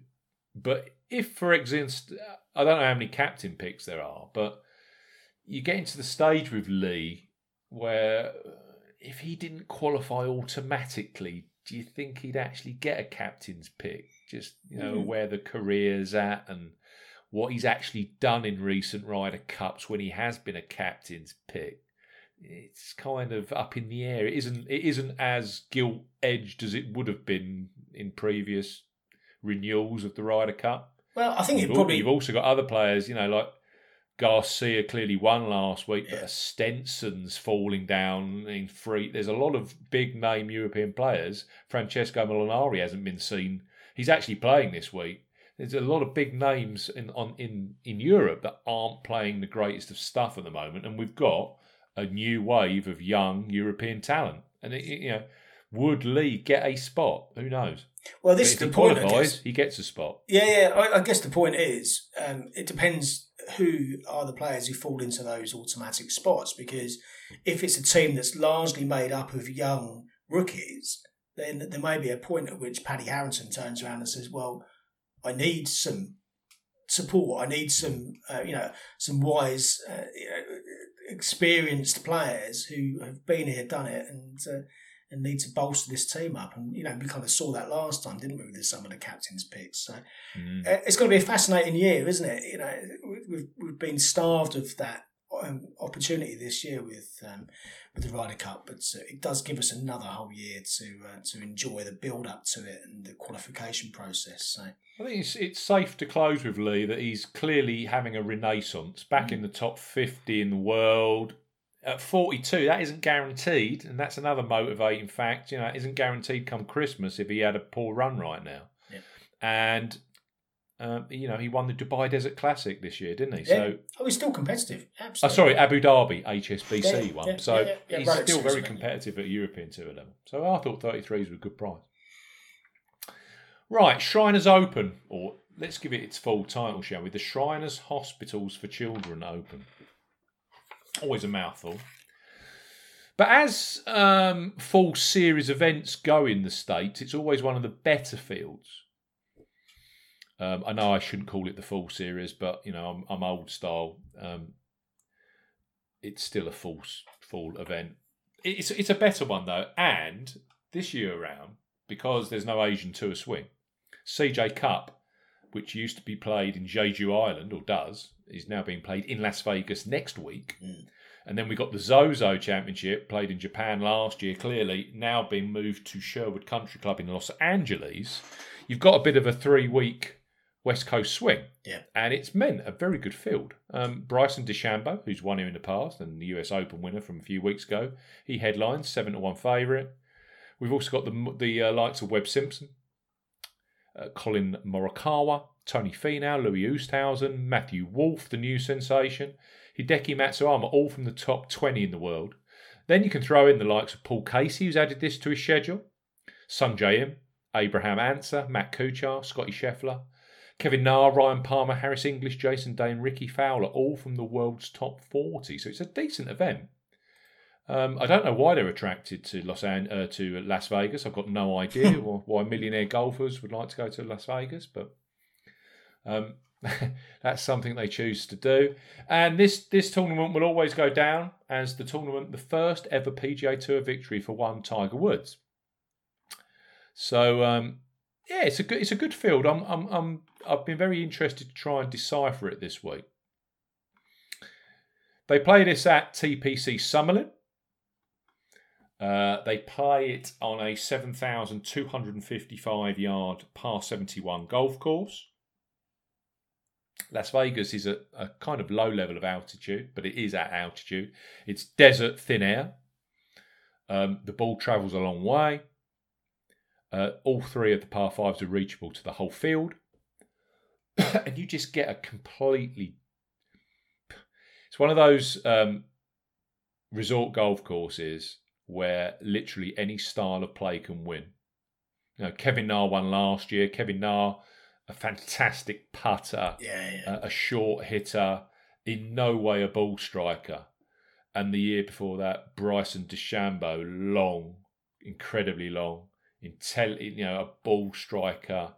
But if, for example, I don't know how many captain picks there are, but you get into the stage with Lee where if he didn't qualify automatically, do you think he'd actually get a captain's pick? Just you know Mhm. where the career's at and what he's actually done in recent Ryder Cups when he has been a captain's pick it's kind of up in the air. It isn't. It isn't as gilt edged as it would have been in previous renewals of the Ryder Cup. Well, I think You've, it probably. you've also got other players, you know, like Garcia clearly won last week, Yeah. but Stenson's falling down in free. There's a lot of big name European players. Francesco Molinari hasn't been seen. He's actually playing this week. There's a lot of big names in on in in Europe that aren't playing the greatest of stuff at the moment, and we've got a new wave of young European talent. And it, you know, would Lee get a spot? Who knows? well, But this is the he point. Qualifies, he gets a spot. Yeah, yeah. I, I guess the point is, um, it depends who are the players who fall into those automatic spots. Because if it's a team that's largely made up of young rookies, then there may be a point at which Paddy Harrington turns around and says, "Well, I need some support. I need some, uh, you know, some wise, uh, you know, experienced players who have been here, done it, and." Uh, and need to bolster this team up, and you know we kind of saw that last time, didn't we, with some of the captains' picks? So Mm. uh, it's going to be a fascinating year, isn't it? You know, we- we've we've been starved of that um, opportunity this year with um, with the Ryder Cup, but it does give us another whole year to uh, to enjoy the build up to it and the qualification process. So I think it's it's safe to close with Lee that he's clearly having a renaissance, back in the top fifty in the world. At forty two, that isn't guaranteed, and that's another motivating fact. You know, it isn't guaranteed come Christmas if he had a poor run right now. Yeah. And um, you know, he won the Dubai Desert Classic this year, didn't he? yeah, So oh, he's still competitive. Absolutely. Oh, sorry, Abu Dhabi HSBC Yeah, one. yeah, so he's still very competitive at European tour level. So I thought 33s were a good price. Right, Shriners Open, or let's give it its full title, shall we? The Shriners Hospitals for Children Open. Always a mouthful. But as um, fall series events go in the States, it's always one of the better fields. Um, I know I shouldn't call it the fall series, but you know I'm, I'm old style. Um, it's still a full full event. It's it's a better one though, and this year around because there's no Asian Tour swing, CJ Cup, which used to be played in Jeju Island or does, is now being played in Las Vegas next week. Mm. And then we got the Zozo Championship played in Japan last year, clearly now being moved to Sherwood Country Club in Los Angeles. You've got a bit of a three week West Coast swing. Yeah. And it's meant a very good field. Um, Bryson DeChambeau, who's won here in the past and the US Open winner from a few weeks ago, he headlines, 7 to 1 favourite. We've also got the, the uh, likes of Webb Simpson, uh, Collin Morikawa, Tony Finau, Louis Oosthuizen, Matthew Wolff, the new sensation, Hideki Matsuyama, all from the top 20 in the world. Then you can throw in the likes of Paul Casey, who's added this to his schedule, Sung Im, Abraham Ancer, Matt Kuchar, Scottie Scheffler, Kevin Na, Ryan Palmer, Harris English, Jason Day, and Rickie Fowler, all from the world's top 40. So it's a decent event. Um, I don't know why they're attracted to Los An- uh, to Las Vegas. I've got no idea why why millionaire golfers would like to go to Las Vegas, but um, that's something they choose to do. And this this tournament will always go down as the tournament, the first ever PGA Tour victory for one Tiger Woods. So um, yeah, it's a good it's a good field. I'm I'm I'm I've been very interested to try and decipher it this week. They play this at TPC Summerlin. Uh, they play it on a 7,255 yard par 71 golf course. Las Vegas is a, a kind of low level of altitude, but it is at altitude. It's desert thin air. Um, the ball travels a long way. Uh, all three of the par fives are reachable to the whole field. and you just get a completely. It's one of those um, resort golf courses where literally any style of play can win. You know, Kevin Na won last year. Kevin Na, a fantastic putter, Yeah, yeah. a, a short hitter, in no way a ball striker. And the year before that, Bryson DeChambeau, long, incredibly long, intel, you know, a ball striker,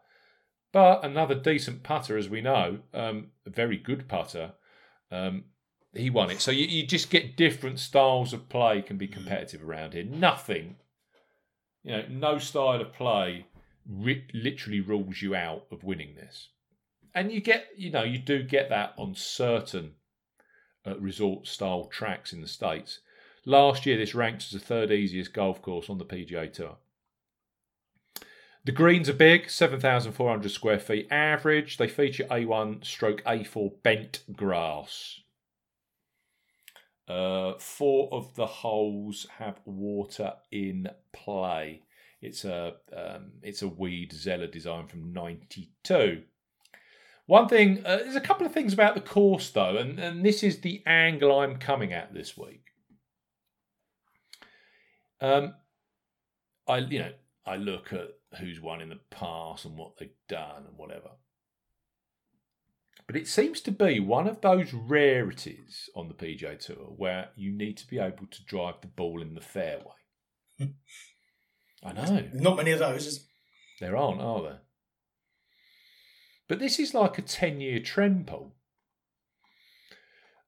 but another decent putter, as we know, um, a very good putter. Um, he won it. So you, you just get different styles of play can be competitive around here. Nothing, you know, no style of play ri- literally rules you out of winning this. And you get, you know, you do get that on certain uh, resort style tracks in the States. Last year, this ranks as the third easiest golf course on the PGA Tour. The greens are big, 7,400 square feet average. They feature A1 stroke A4 bent grass. Uh, four of the holes have water in play. It's a um, it's a Weed Zoeller design from '92. One thing, uh, there's a couple of things about the course though, and, and this is the angle I'm coming at this week. Um, I you know I look at who's won in the past and what they've done and whatever. But it seems to be one of those rarities on the PGA Tour where you need to be able to drive the ball in the fairway. I know. Not many of those. There aren't, are there? But this is like a 10 year trend, Paul.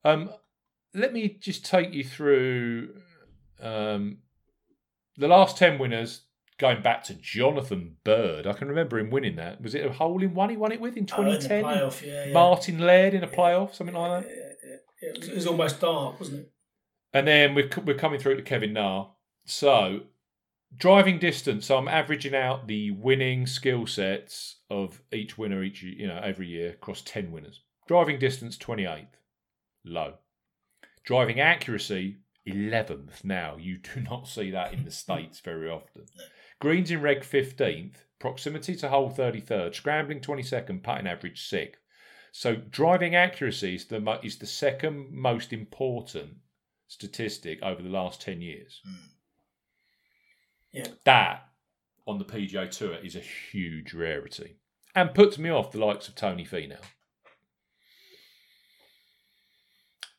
Um, let me just take you through um, the last 10 winners going back to Jonathan Byrd. I can remember him winning that. Was it a hole in one he won it with in Oh, in 2010? playoff, yeah, yeah. Martin Laird in a playoff, something like that. Yeah, yeah, yeah. It, was, it was almost dark, wasn't it? And then we're, we're coming through to Kevin Na. So, driving distance, so I'm averaging out the winning skill sets of each winner each you know every year across 10 winners. Driving distance 28th, low. Driving accuracy 11th now. You do not see that in the states very often. Greens in reg 15th, proximity to hole 33rd, scrambling 22nd, putting average 6th. So driving accuracy is the is the second most important statistic over the last 10 years. Hmm. Yeah. That on the PGA Tour is a huge rarity and puts me off the likes of Tony Finau.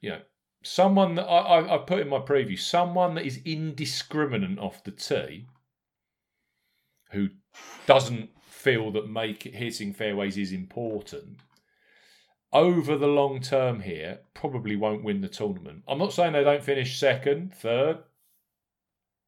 You know, someone that I, I, I put in my preview, someone that is indiscriminate off the tee, who doesn't feel that make hitting fairways is important. Over the long term here, probably won't win the tournament. I'm not saying they don't finish second, third.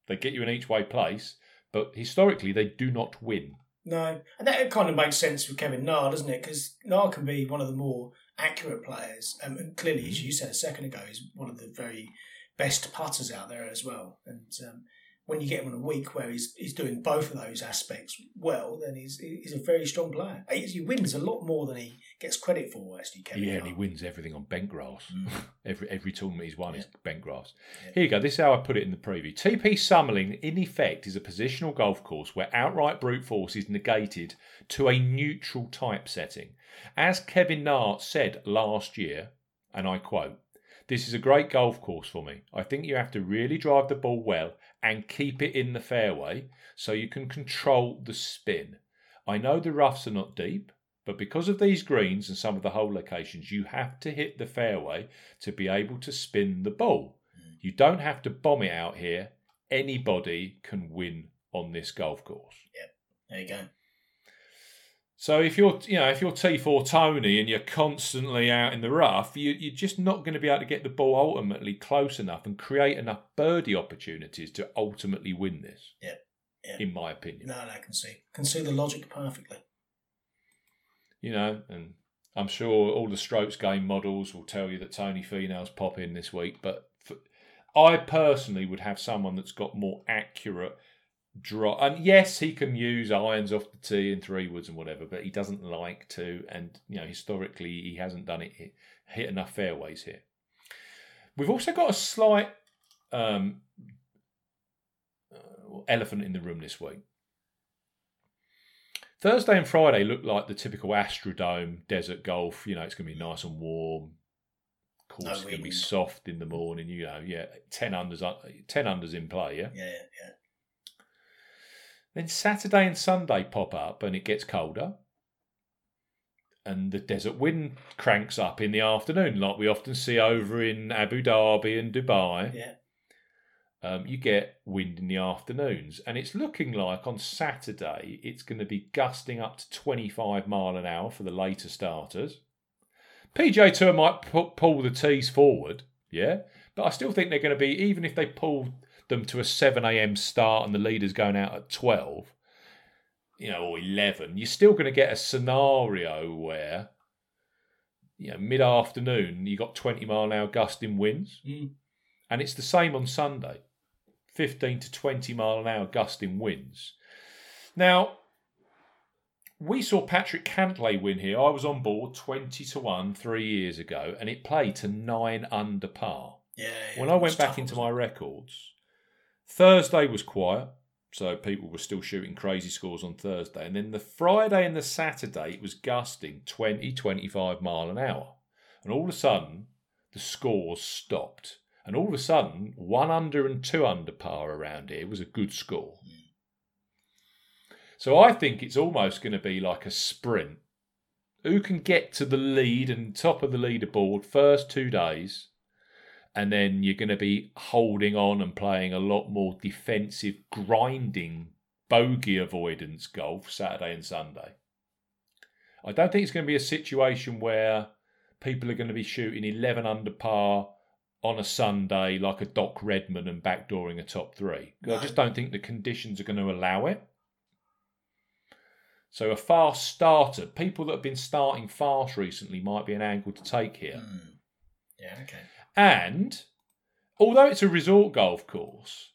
They get you in each way place, but historically they do not win. No, and that kind of makes sense with Kevin Na, doesn't it? Because Na can be one of the more accurate players, um, and clearly, as you said a second ago, he's one of the very best putters out there as well. And um, when you get him on a week where he's he's doing both of those aspects well, then he's he's a very strong player. He, he wins a lot more than he gets credit for. Actually, Kevin. Yeah, and he wins everything on bent grass. Mm. every every tournament he's won is bent grass. Yeah. Here you go. This is how I put it in the preview. TPC Summerlin, in effect, is a positional golf course where outright brute force is negated to a neutral type setting. As Kevin Na said last year, and I quote, This is a great golf course for me. I think you have to really drive the ball well and keep it in the fairway so you can control the spin. I know the roughs are not deep, but because of these greens and some of the hole locations, you have to hit the fairway to be able to spin the ball. Hmm. You don't have to bomb it out here. Anybody can win on this golf course. Yep, there you go. So if you're, you know, if you're T4 Tony and you're constantly out in the rough, you, you're just not going to be able to get the ball ultimately close enough and create enough birdie opportunities to ultimately win this. Yeah, yeah. In my opinion, No, no, I can see. Can see the logic perfectly. you know, and I'm sure all the strokes gained models will tell you that Tony Finau's pop in this week. But for, I personally would have someone that's got more accurate draw. And yes, he can use irons off the tee and three woods and whatever, but he doesn't like to. And you know, historically, he hasn't done it hit, hit enough fairways here. We've also got a slight um, uh, elephant in the room this week. Thursday and Friday look like the typical Astrodome desert golf. You know, it's going to be nice and warm. Course, No it's going to be soft in the morning. You know, yeah, ten unders, ten unders in play. Yeah. Yeah, yeah. Then Saturday and Sunday pop up, and it gets colder, and the desert wind cranks up in the afternoon, like we often see over in Abu Dhabi and Dubai. Yeah. um, you get wind in the afternoons. And it's looking like on Saturday it's going to be gusting up to 25 mile an hour for the later starters. PGA Tour might pu- pull the tees forward, yeah, but I still think they're going to be, even if they pull them to a 7 a.m. start and the leader's going out at 12, you know, or 11, you're still going to get a scenario where, you know, mid afternoon, you got 20 mile an hour gusting winds. Mm. And it's the same on Sunday 15 to 20 mile an hour gusting winds. Now, we saw Patrick Cantlay win here. I was on board 20 to 1 three years ago, and it played to 9 under par. Yeah. yeah. When I went back tough, into my records, Thursday was quiet, so people were still shooting crazy scores on Thursday. And then the Friday and the Saturday, it was gusting 20, 25 mile an hour. And all of a sudden, the scores stopped. And all of a sudden, one under and two under par around here was a good score. So I think it's almost going to be like a sprint. Who can get to the lead and top of the leaderboard first two days? And then you're going to be holding on and playing a lot more defensive, grinding, bogey avoidance golf Saturday and Sunday. I don't think it's going to be a situation where people are going to be shooting 11 under par on a Sunday like a Doc Redman and backdooring a top three. No. I just don't think the conditions are going to allow it. So a fast starter, people that have been starting fast recently might be an angle to take here. Mm. Yeah, okay. And although it's a resort golf course,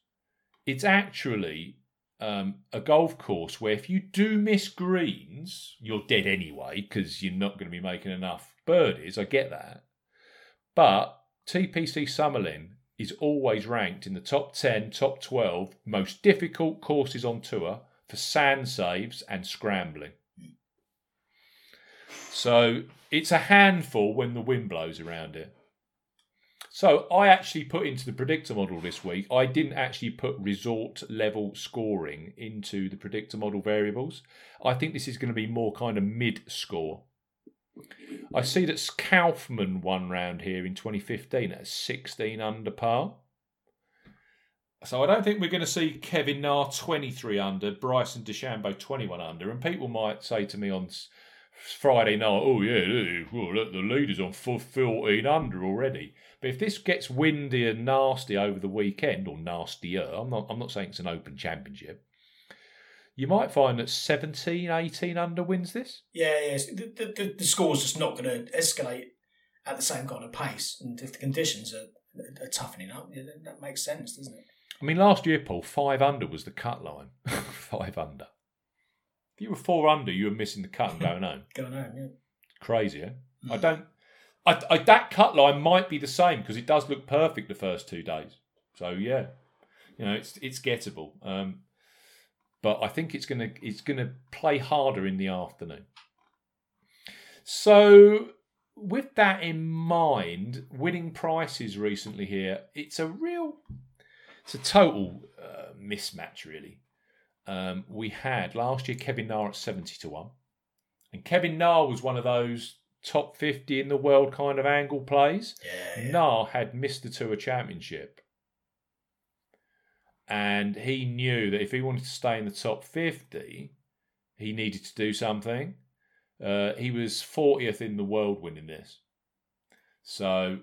it's actually um, a golf course where if you do miss greens, you're dead anyway because you're not going to be making enough birdies. I get that. But TPC Summerlin is always ranked in the top 10, top 12 most difficult courses on tour for sand saves and scrambling. So it's a handful when the wind blows around it. So I actually put into the predictor model this week. I didn't actually put resort level scoring into the predictor model variables. I think this is going to be more kind of mid score. I see that Kaufman won round here in 2015 at 16 under par. So I don't think we're going to see Kevin Na 23 under, Bryson DeChambeau 21 under, and people might say to me on Friday night, "Oh yeah, look, well, look, the leader's on for 14 under already." But if this gets windy and nasty over the weekend, or nastier, I'm not, I'm not saying it's an open championship. You might find that 17, 18 under wins this. Yeah, yes. The, the, the, the score's just not going to escalate at the same kind of pace. And if the conditions are, are toughening up, yeah, that makes sense, doesn't it? I mean, last year, Paul, five under was the cut line. five under. If you were four under, you were missing the cut and going home. Going home, yeah. Crazy, eh? I don't. I, I, that cut line might be the same because it does look perfect the first two days. So yeah, you know it's it's gettable. Um, but I think it's gonna it's gonna play harder in the afternoon. So with that in mind, winning prices recently here, it's a real, it's a total uh, mismatch really. Um, we had last year Kevin Na at seventy to one. And Kevin Na was one of those top 50 in the world kind of angle plays. Yeah, yeah. Na had missed the Tour Championship. And he knew that if he wanted to stay in the top 50, he needed to do something. Uh, he was 40th in the world winning this. So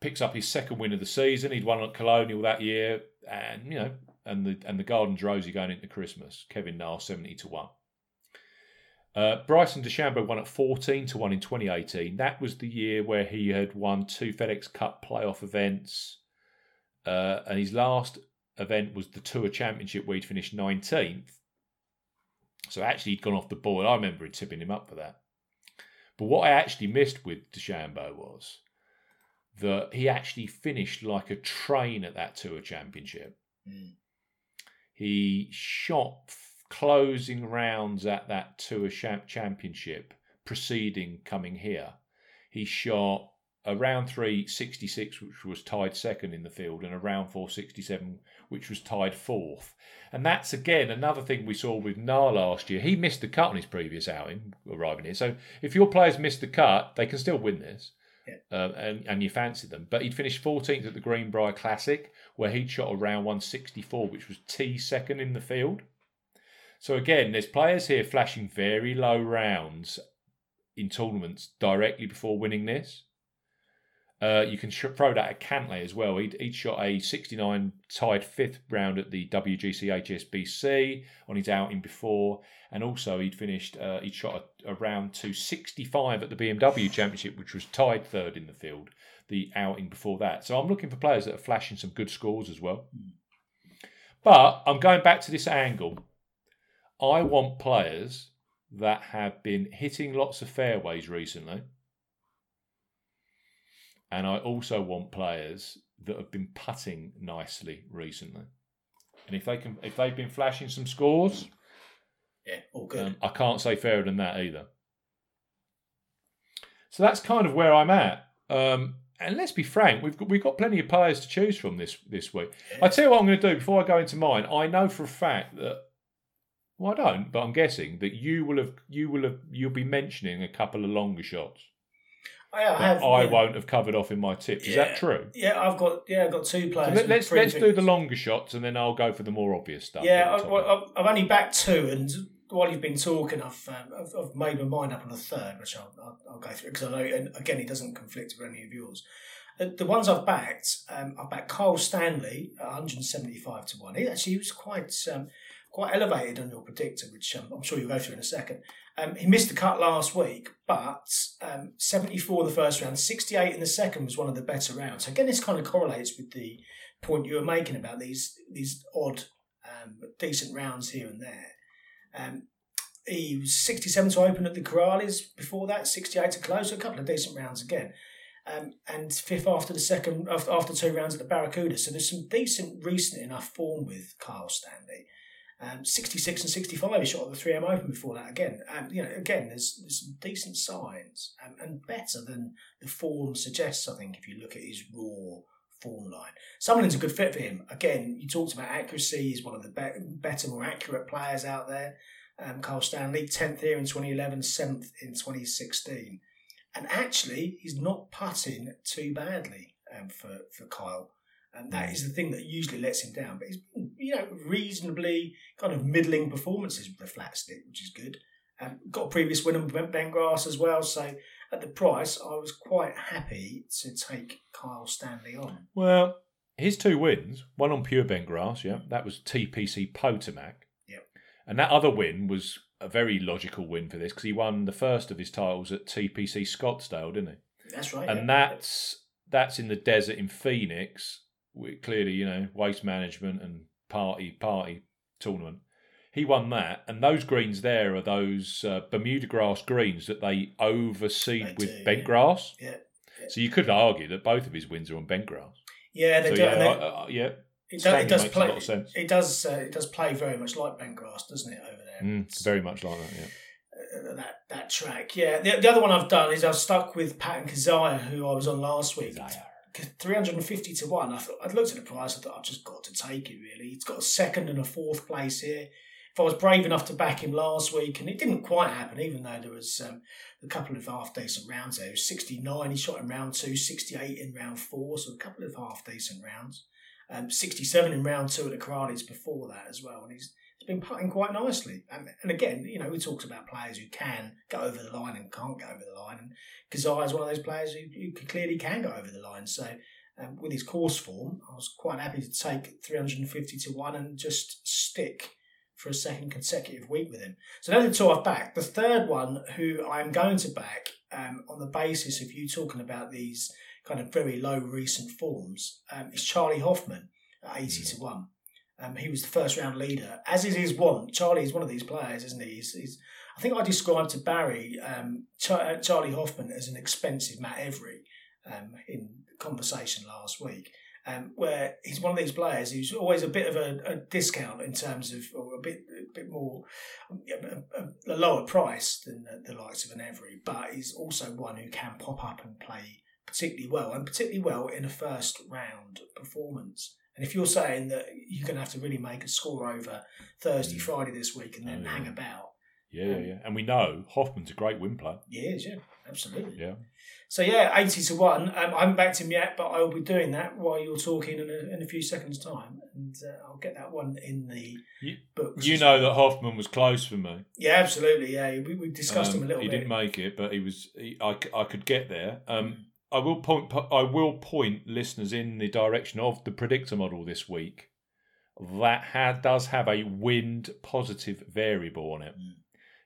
picks up his second win of the season. He'd won at Colonial that year, and you know, and the and the Gardens Rosy going into Christmas. Kevin Nahl seventy to one. Uh, Bryson DeChambeau won at 14 to 1 in 2018. That was the year where he had won two FedEx Cup playoff events. Uh, and his last event was the Tour Championship where he'd finished 19th. So actually, he'd gone off the board. I remember tipping him up for that. But what I actually missed with DeChambeau was that he actually finished like a train at that Tour Championship. Mm. He shot closing rounds at that Tour Champ- Championship preceding coming here. He shot a round three 66, which was tied second in the field, and a round four 67, which was tied fourth. And that's again another thing we saw with Nahl last year. He missed the cut on his previous outing arriving here. So if your players miss the cut, they can still win this. Yeah. Um, and, and you fancied them. But he'd finished 14th at the Greenbrier Classic, where he'd shot a round 164, which was T second in the field. So again, there's players here flashing very low rounds in tournaments directly before winning this. Uh, you can sh- throw that at Cantlay as well. He'd, he'd shot a 69 tied fifth round at the WGC HSBC on his outing before, and also he'd finished. Uh, he'd shot a, a round to 65 at the BMW Championship, which was tied third in the field. The outing before that. So I'm looking for players that are flashing some good scores as well. But I'm going back to this angle. I want players that have been hitting lots of fairways recently and I also want players that have been putting nicely recently. And if they can, if they've been flashing some scores, Yeah, all good. um, I can't say fairer than that either. So that's kind of where I'm at. Um, and let's be frank, we've got, we've got plenty of players to choose from this this week. I tell you what I'm going to do before I go into mine. I know for a fact that well, I don't, but I'm guessing that you will have you will have you'll be mentioning a couple of longer shots I have. I yeah. won't have covered off in my tips. Is that true? Yeah, I've got. Yeah, I've got two So players. let, let's let's do the longer shots, and then I'll go for the more obvious stuff. Yeah, I, the top well, end. I've, I've only backed two, and while you've been talking, I've um, I've, I've made my mind up on a third, which I'll, I'll, I'll go through because I know, and again, it doesn't conflict with any of yours. Uh, The ones I've backed, um, I've backed Kyle Stanley at 175 to one. He actually was quite um, quite elevated on your predictor, which um, I'm sure you'll go through in a second. Um, he missed the cut last week, but um, 74 in the first round, 68 in the second was one of the better rounds. So Again, this kind of correlates with the point you were making about these these odd, um, decent rounds here and there. Um, he was 67 to open at the Corales before that, 68 to close, so a couple of decent rounds again. Um, and fifth after the second, after, two rounds at the Barracuda. So there's some decent recent enough form with Kyle Stanley. Um, 66 and 65 he shot at the 3M Open before that again. Um, you know, again, there's, there's some decent signs um, and better than the form suggests, I think, if you look at his raw form line. Summerlin's a good fit for him. Again, you talked about accuracy. He's one of the be- better, more accurate players out there. Um, Carl Stanley, 10th here in 2011, 7th in 2016. And actually, he's not putting too badly um, for, for Kyle. And that is the thing that usually lets him down. But he's been, you know, reasonably kind of middling performances with the flat stick, which is good. Um, got a previous win on bent grass as well. So at the price, I was quite happy to take Kyle Stanley on. Well, his two wins, one on pure bent grass, yeah, that was TPC Potomac. Yep. And that other win was a very logical win for this because he won the first of his titles at TPC Scottsdale, didn't he? That's right. and yeah. that's that's in the desert in Phoenix we, clearly, you know, waste management and party party tournament. He won that, and those greens there are those uh, Bermuda grass greens that they overseed they with do, bent yeah. grass. Yeah, yeah. So you could argue that both of his wins are on bent grass. Yeah, they so, do. Yeah, they, I, I, yeah. It, does, it does play. It does. Uh, it does play very much like bent grass, doesn't it? Over there, mm, very much like that. Yeah. Uh, that that track. Yeah, the, the, other one I've done is I've stuck with Patton Kizzire who I was on last week. 350 to 1, I thought, I'd looked at the price, I thought, I've just got to take it, really. It's got a second and a fourth place here. If I was brave enough to back him last week, and it didn't quite happen, even though there was um, a couple of half decent rounds there. 69, he shot in round two, 68 in round four, so a couple of half decent rounds. Um, 67 in round two at the Corales before that as well. And he's has been putting quite nicely. And, and again, you know, we talked about players who can go over the line and can't go over the line. And Kizzire is one of those players who, who clearly can go over the line. So um, with his course form, I was quite happy to take 350 to 1 and just stick for a second consecutive week with him. So now the two I've backed. The third one, who I'm going to back um, on the basis of you talking about these kind of very low recent forms, um, is Charley Hoffman at 80 to 1. Um, he was the first round leader, as is his want. Charlie is one of these players, isn't he? He's, he's, I think I described to Barry um, Char- Charley Hoffman as an expensive Matt Every um, in conversation last week um, where he's one of these players who's always a bit of a, a discount in terms of, or a bit, a bit more, a, a lower price than the, the, likes of an Every, but he's also one who can pop up and play particularly well, and particularly well in a first round performance. And if you're saying that you're going to have to really make a score over Thursday, mm. Friday this week, and then oh, yeah. hang about, yeah, yeah, yeah, and we know Hoffman's a great win player. He is, yeah, absolutely. Yeah. So yeah, eighty to one. Um, I haven't backed him yet, but I will be doing that while you're talking in a, in a few seconds' time, and uh, I'll get that one in the you, books. You know that Hoffman was close for me. Yeah, absolutely. Yeah, we, we discussed um, him a little he bit. He didn't make it, but he was. He, I, I could get there. Um, I will point. I will point listeners in the direction of the predictor model this week. That does have a wind positive variable on it. Mm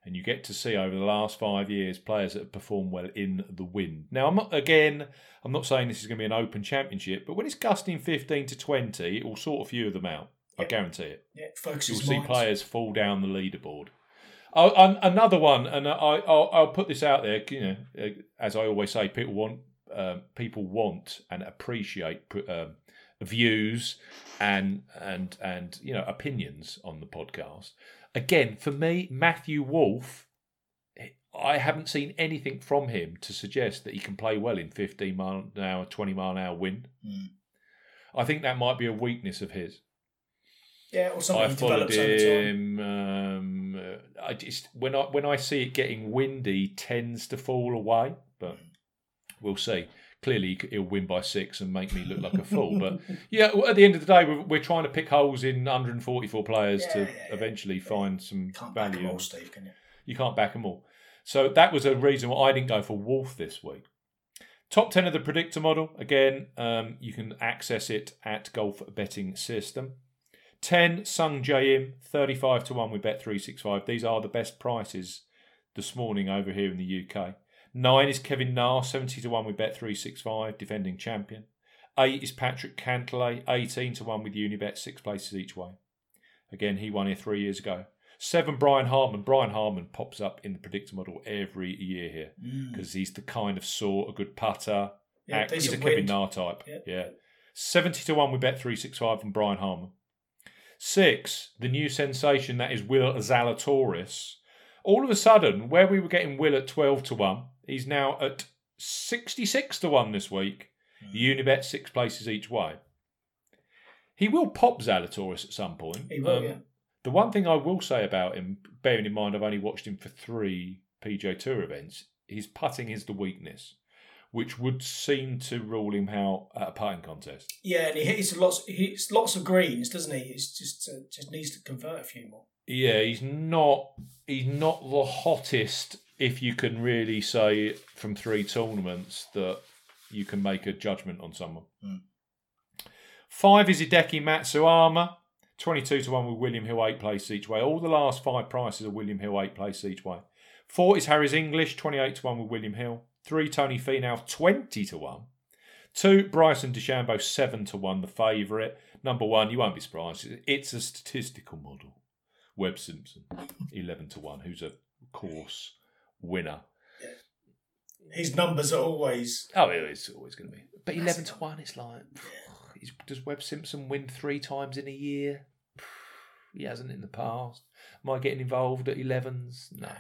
and you get to see over the last five years players that have performed well in the wind. Now, I'm not again. I'm not saying this is going to be an open championship, but when it's gusting 15 to 20, it will sort a few of them out. I guarantee it. Yeah, focuses You'll see minds. players fall down the leaderboard. Oh, another one, and I, will I'll put this out there. You know, uh, as I always say, people want uh, people want and appreciate uh, views and and and you know opinions on the podcast again, for me, Matthew Wolff, I haven't seen anything from him to suggest that he can play well in 15 mile an hour, 20 mile an hour wind. Mm. I think that might be a weakness of his. Yeah, or something I followed him. Um, I just when I when I see it getting windy, tends to fall away, but mm. We'll see clearly he'll win by six and make me look like a fool. But yeah, at the end of the day, we're, we're trying to pick holes in 144 players yeah, to yeah, eventually find some can't value. Back them all, Steve, can you? You can't back them all. So that was a reason why I didn't go for Wolff this week. Top 10 of the predictor model. Again, um, you can access it at Golf Betting System. 10, Sung Im, 35 to 1 with Bet365. These are the best prices this morning over here in the UK. Nine is Kevin Na, 70 to 1 with Bet365, defending champion. Eight is Patrick Cantlay, 18 to 1 with Unibet, six places each way. Again, he won here three years ago. Seven, Brian Harman. Brian Harman pops up in the predictor model every year here because mm. he's the kind of sort, a good putter. Yeah, act, he's a Kevin Na type. Yep. Yeah. 70 to 1 with Bet365 and Brian Harman. Six, the new sensation that is Will Zalatoris. All of a sudden, where we were getting Will at 12 to 1, He's now at 66 to 1 this week. Mm. Unibet six places each way. He will pop Zalatoris at some point. He will, um, yeah. The one thing I will say about him, bearing in mind I've only watched him for three PGA Tour events, his putting is the weakness, which would seem to rule him out at a putting contest. Yeah, and he hits lots. He hits lots of greens, doesn't he? He just uh, just needs to convert a few more. Yeah, he's not. He's not the hottest if you can really say from three tournaments that you can make a judgment on someone. Mm. Five is Hideki Matsuyama, 22 to 1 with William Hill, eight places each way. All the last five prices are William Hill, eight places each way. Four is Harris English, 28 to 1 with William Hill. Three, Tony Finau, 20 to 1. Two, Bryson DeChambeau, 7 to 1, the favourite. Number one, you won't be surprised. It's a statistical model. Webb Simpson, 11 to 1, who's a course winner. His numbers are always. Oh, it's always going to be. But 11 to 1, it's like. Yeah. Does Webb Simpson win three times in a year? He hasn't in the past. Am I getting involved at 11s? No,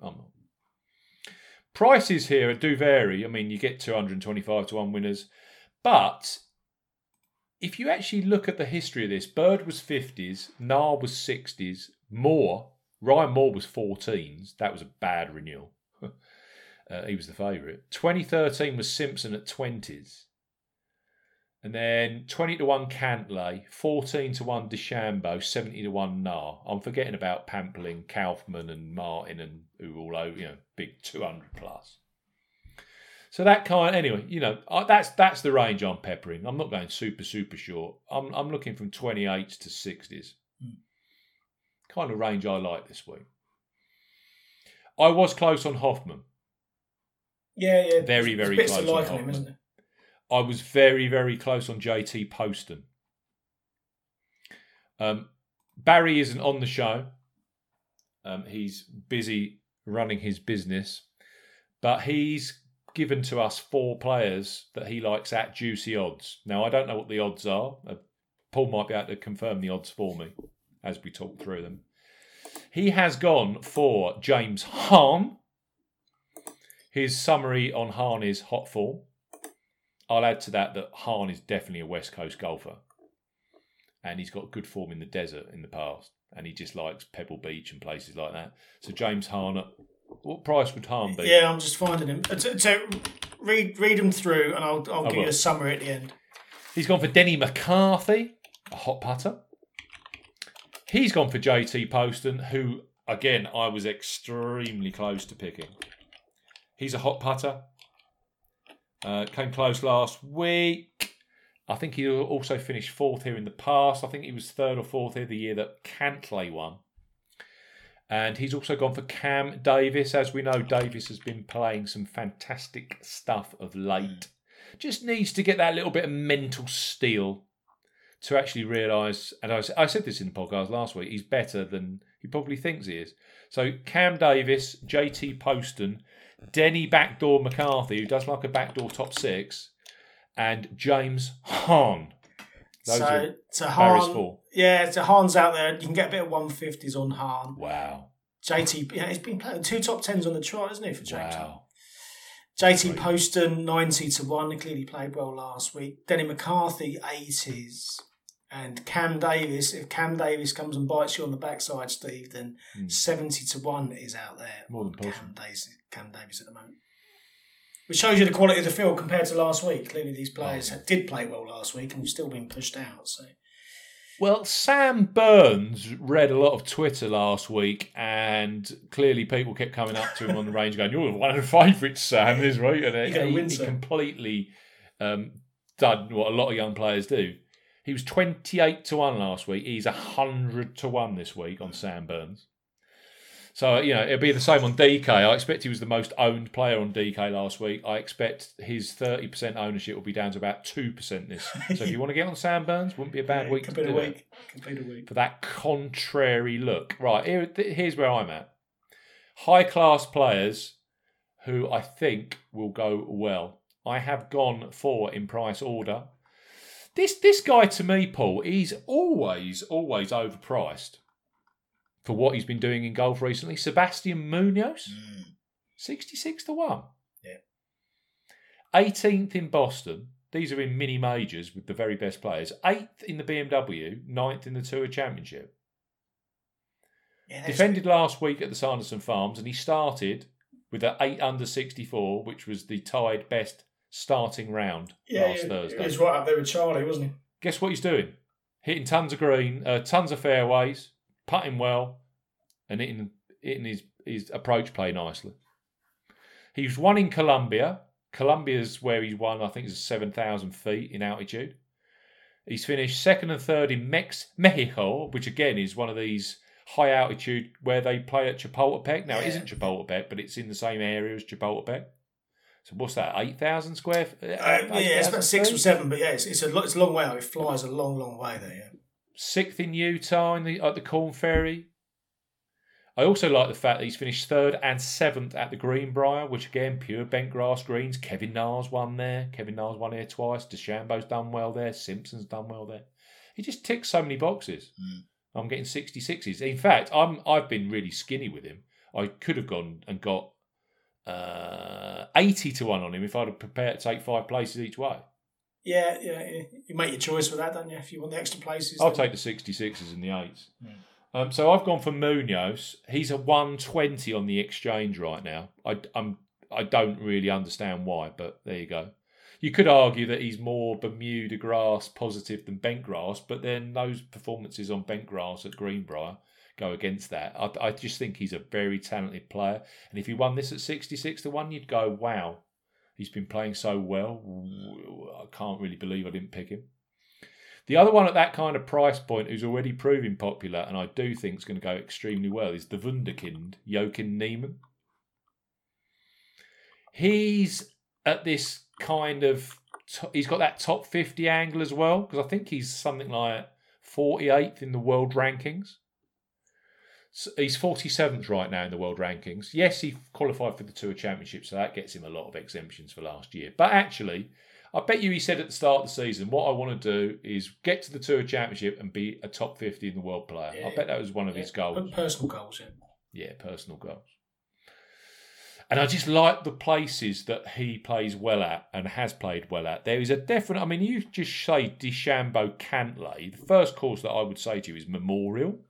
I'm not. Prices here do vary. I mean, you get 225 to 1 winners. But if you actually look at the history of this, Byrd was 50s, Na was 60s, Moore Ryan Moore was 14s. That was a bad renewal. uh, he was the favourite. 2013 was Simpson at 20s. And then 20 to 1 Cantlay, 14 to 1 DeChambeau, 70 to 1 Na. I'm forgetting about Pampling, Kaufman, and Martin, and who all over, you know, big 200 plus. So that kind, anyway, you know, that's that's the range I'm peppering. I'm not going super super short. I'm I'm looking from 28s to 60s. Kind of range I like this week. I was close on Hoffman. Yeah, yeah. Very, very close on on him, Hoffman. isn't there? I was very, very close on JT Poston. Um, Barry isn't on the show. Um, he's busy running his business, but he's given to us four players that he likes at juicy odds. Now, I don't know what the odds are. Uh, Paul might be able to confirm the odds for me as we talk through them. He has gone for James Hahn. His summary on Hahn is hot form. I'll add to that that Hahn is definitely a West Coast golfer. And he's got good form in the desert in the past. And he just likes Pebble Beach and places like that. So James Hahn, what price would Hahn be? Yeah, I'm just finding him. So, read read them through, and I'll I'll give you a summary at the end. He's gone for Denny McCarthy, a hot putter. He's gone for JT Poston, who, again, I was extremely close to picking. He's a hot putter. Uh, came close last week. I think he also finished fourth here in the past. I think he was third or fourth here the year that Cantlay won. And he's also gone for Cam Davis. As we know, Davis has been playing some fantastic stuff of late. Just needs to get that little bit of mental steel to actually realise. And I, I, said this in the podcast last week. He's better than he probably thinks he is. So Cam Davis, JT Poston, Denny Backdoor McCarthy, who does like a backdoor top six, and James Hahn. Those so so Hahn, yeah, so Hahn's out there. You can get a bit of 150s on Hahn. Wow. JT, yeah, he's been playing two top tens on the trot, isn't he, for James? Wow. JT. Poston, 90 to 1. He clearly played well last week. Denny McCarthy, 80s. And Cam Davis, if Cam Davis comes and bites you on the backside, Steve, then Hmm. 70 to 1 is out there. More than Cam. Davis, Cam Davis at the moment. Which shows you the quality of the field compared to last week. Clearly, these players Oh. did play well last week and have still been pushed out. So Well, Sam Burns read a lot of Twitter last week, and clearly people kept coming up to him on the range going, You're one of the favourites, Sam, is right. And he, he completely um, done what a lot of young players do. He was 28 to 1 last week. He's 100 to 1 this week on Sam Burns. So, you know, it'll be the same on DK. I expect he was the most owned player on DK last week. I expect his 30% ownership will be down to about 2% this. So if you want to get on Sam Burns, wouldn't be a bad yeah, week to do it week. Be the week. for that contrary look. Right, here, here's where I'm at. High class players who I think will go well. I have gone for in price order. This this guy to me, Paul, he's always always overpriced for what he's been doing in golf recently. Sebastian Munoz, hmm. sixty six to one. Yeah. 18th in Boston. These are in mini majors with the very best players. Eighth in the BMW, ninth in the Tour Championship. Yeah, Defended last week at the Sanderson Farms, and he started with an 8 under 64, which was the tied best starting round yeah, last yeah, Thursday. He was right up there with Charley, wasn't he? Guess what he's doing? Hitting tons of green, uh, tons of fairways, putting well, and hitting, hitting his, his approach play nicely. He's won in Colombia. Colombia's where he's won, I think, is 7,000 feet in altitude. He's finished second and third in Mex- Mexico, which again is one of these high altitude where they play at Chapultepec. Now, it isn't Chapultepec, but it's in the same area as Chapultepec. So, what's that? 8,000 square f- Uh, yeah, it's about six or seven, but yeah, it's, it's a lo- it's a long way out. It flies a long, long way there. Yeah. sixth in Utah in the, at the Korn Ferry. I also like the fact that he's finished third and seventh at the Greenbrier, which again, pure bent grass greens. Kevin Na's won there. Kevin Na's won here twice. DeChambeau's done well there. Simpson's done well there. He just ticks so many boxes. I'm getting 66s. In fact, I'm I've been really skinny with him. I could have gone and got uh, 80 to 1 on him if I'd have prepared to take five places each way. Yeah, yeah. You make your choice for that, don't you? If you want the extra places, I'll then- take the 66s and the 8s. Hmm. Um, so I've gone for Munoz. He's a 120 on the exchange right now. I, I'm, I don't really understand why, but there you go. You could argue that he's more Bermuda grass positive than bent grass, but then those performances on bent grass at Greenbrier go against that. I, I just think he's a very talented player, and if he won this at sixty-six to one, you'd go, "Wow, he's been playing so well. I can't really believe I didn't pick him." The other one at that kind of price point who's already proving popular, and I do think is going to go extremely well, is the Wunderkind, Joaquin Niemann. He's at this kind of, he's got that top 50 angle as well, because I think he's something like 48th in the world rankings. He's 47th right now in the world rankings. Yes, he qualified for the Tour Championship, so that gets him a lot of exemptions for last year. But actually, I bet you he said at the start of the season, what I want to do is get to the Tour Championship and be a top 50 in the world player. Yeah. I bet that was one of Yeah, his goals. Personal goals, yeah. Yeah, personal goals. And I just like the places that he plays well at and has played well at. There is a definite, I mean, you just say DeChambeau Cantlay. The first course that I would say to you is Memorial,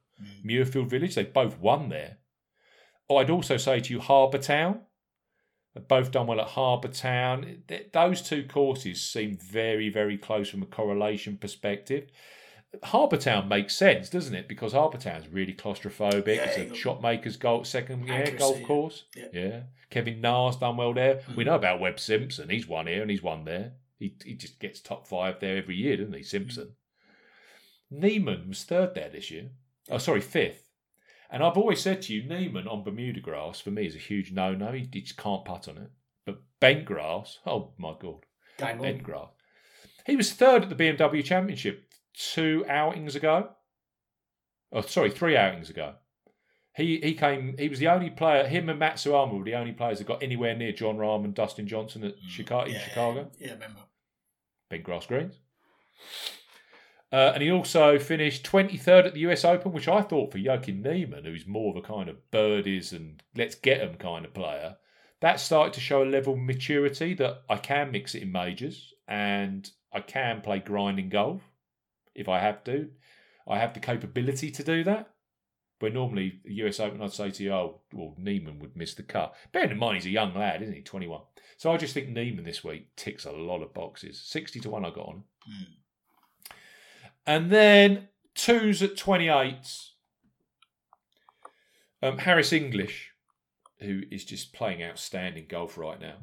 Muirfield Village. They both won there. I'd also say to you Harbour Town. They've both done well at Harbour Town. Those two courses seem very, very close from a correlation perspective. Harbour Town makes sense, doesn't it? Because Harbour Town's really claustrophobic. Yeah, it's a shopmaker's golf second yeah, golf course. Yeah. Yeah. Kevin Na's done well there. We Mhm. know about Webb Simpson. He's won here and he's won there. He he just gets top five there every year, doesn't he, Simpson? Niemann was third there this year. Oh, sorry, fifth. And I've always said to you, Niemann on Bermuda grass for me is a huge no-no. He, he just can't putt on it. But bent grass, oh my god, Game bent on. grass. He was third at the BMW Championship two outings ago. Oh, sorry, three outings ago. He he came. He was the only player. Him and Matsuyama were the only players that got anywhere near Jon Rahm and Dustin Johnson at mm, Chicago in Yeah, Chicago. Yeah, remember. Bent grass greens. Uh, and he also finished 23rd at the US Open, which I thought for Joaquin Niemann, who's more of a kind of birdies and let's get 'em kind of player, that started to show a level of maturity that I can mix it in majors and I can play grinding golf if I have to. I have the capability to do that. Where normally the US Open, I'd say to you, oh, well, Niemann would miss the cut. Bearing in mind, he's a young lad, isn't he? 21. So I just think Niemann this week ticks a lot of boxes. 60 to 1 I got on. Mm. And then twos at 28. Um, Harris English, who is just playing outstanding golf right now.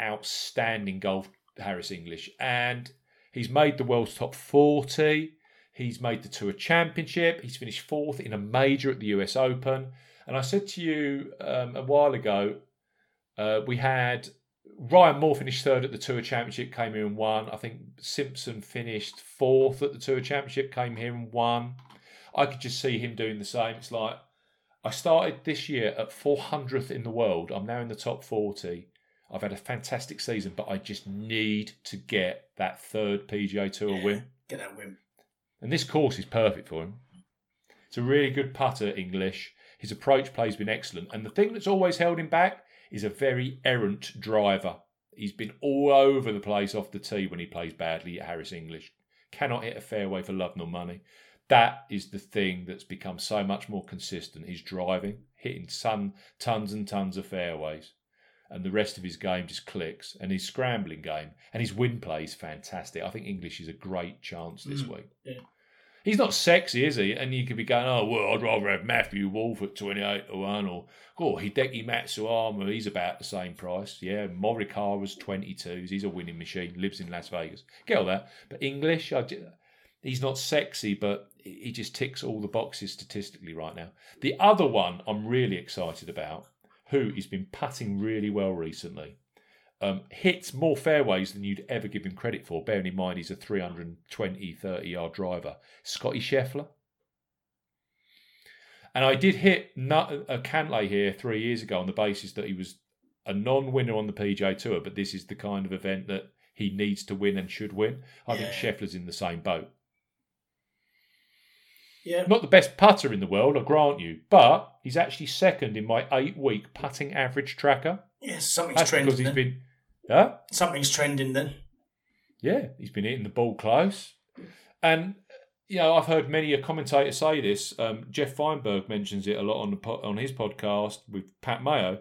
Outstanding golf, Harris English. And he's made the world's top 40. He's made the Tour Championship. He's finished fourth in a major at the US Open. And I said to you um, a while ago, uh, we had Ryan Moore finished third at the Tour Championship, came here and won. I think Simpson finished fourth at the Tour Championship, came here and won. I could just see him doing the same. It's like I started this year at 400th in the world. I'm now in the top 40. I've had a fantastic season, but I just need to get that third PGA Tour Yeah, win. Get that win. And this course is perfect for him. It's a really good putter, English. His approach play's been excellent. And the thing that's always held him back is a very errant driver. He's been all over the place off the tee when he plays badly at Harris English. Cannot hit a fairway for love nor money. That is the thing that's become so much more consistent. His driving, hitting ton, tons and tons of fairways. And the rest of his game just clicks. And his scrambling game and his win play is fantastic. I think English is a great chance this Mm, week. yeah. He's not sexy, is he? And you could be going, oh, well, I'd rather have Matthew Wolff at 28 to 1 or, oh, Hideki Matsuyama, he's about the same price. Yeah, Morikawa's 22s. He's a winning machine, lives in Las Vegas. Get all that. But English, I, he's not sexy, but he just ticks all the boxes statistically right now. The other one I'm really excited about, who has been putting really well recently, um, hits more fairways than you'd ever give him credit for, bearing in mind he's a 320, 30 yard driver. Scottie Scheffler. And I did hit a Cantlay here three years ago on the basis that he was a non winner on the PGA Tour, but this is the kind of event that he needs to win and should win. I think Scheffler's in the same boat. Yeah. Not the best putter in the world, I grant you, but he's actually second in my eight week putting average tracker. Yes, something's That's trending. because he's been. Yeah? Something's trending then. Yeah, he's been hitting the ball close. And, you know, I've heard many a commentator say this. Um, Geoff Fienberg mentions it a lot on the po- on his podcast with Pat Mayo.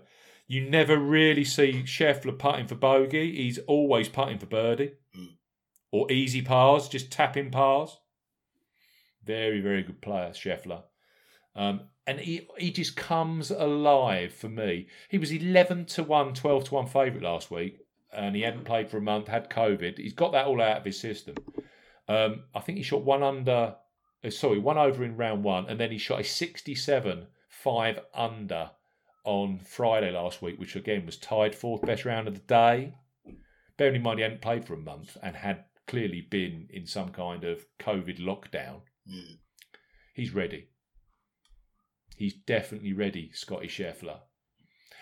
You never really see Scheffler putting for bogey. He's always putting for birdie Mm. or easy pars, just tapping pars. Very, very good player, Scheffler. Um, and he, he just comes alive for me. He was 11 to 1, 12 to 1 favourite last week, and he hadn't played for a month, had COVID. He's got that all out of his system. Um, I think he shot one under, uh, sorry, one over in round one, and then he shot a 67 5 under on Friday last week, which again was tied fourth best round of the day. Bearing in mind he hadn't played for a month and had clearly been in some kind of COVID lockdown. Mm. He's ready. He's definitely ready, Scottie Scheffler.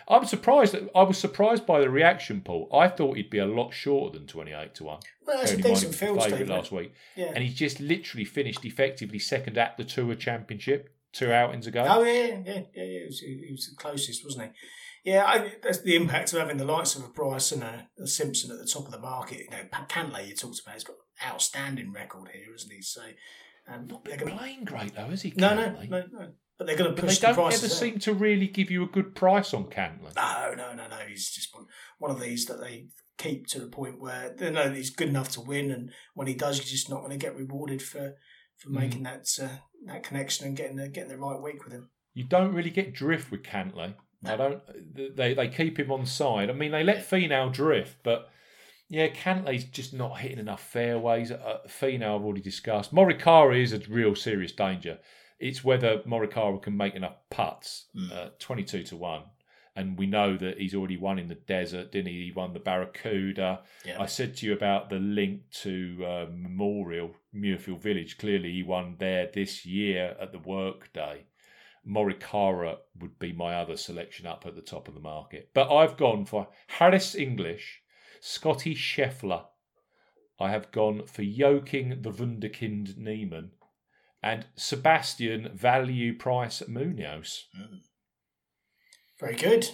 I'm surprised. That, I was surprised by the reaction, Paul. I thought he'd be a lot shorter than 28 to 1. Well, that's a Bearing in mind decent it was the field, favourite last week. Yeah. And he's just literally finished effectively second at the Tour Championship two outings ago. Oh yeah, yeah, yeah, yeah. He was, he was the closest, wasn't he? Yeah, I, that's the impact of having the likes of a Bryce and a, a Simpson at the top of the market. You know, Cantlay you talked about, he's got an outstanding record here, isn't he? So, um, Not been playing great though, is he? no, no, no, no. But they're going to push. But they the don't ever up. seem to really give you a good price on Cantlay. No, no, no, no. He's just one, one of these that they keep to the point where they know that he's good enough to win, and when he does, you're just not going to get rewarded for for Mm. making that uh, that connection and getting the getting the right week with him. You don't really get drift with Cantlay. I don't. They they keep him on side. I mean, they let Finau drift, but yeah, Cantlay's just not hitting enough fairways. Uh, Finau I've already discussed. Morikawa is a real serious danger. It's whether Morikawa can make enough putts. Mm. Uh, Twenty-two to one, and we know that he's already won in the desert, didn't he? He won the Barracuda. Yeah. I said to you about the link to uh, Memorial Muirfield Village. Clearly, he won there this year at the Workday. Morikawa would be my other selection up at the top of the market. But I've gone for Harris English, Scottie Scheffler. I have gone for Joaquin the Wunderkind Niemann and Sebastian Value Price Munoz. Hmm. Very good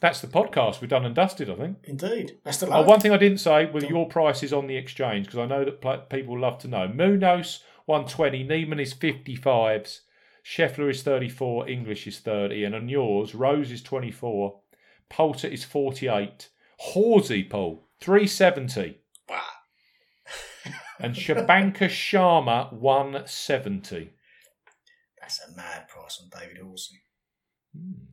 That's the podcast. We're done and dusted, I think. indeed. Best of Oh, one thing I didn't say was your prices on the exchange because I know that pl- people love to know. Munoz 120, Niemann is 55s, Scheffler is 34, English is 30, and on yours, Rose is 24, Poulter is 48, Horsey, Paul, 370, Wow. And Shubhankar Sharma 170. That's a mad price on David Horsey. Hmm.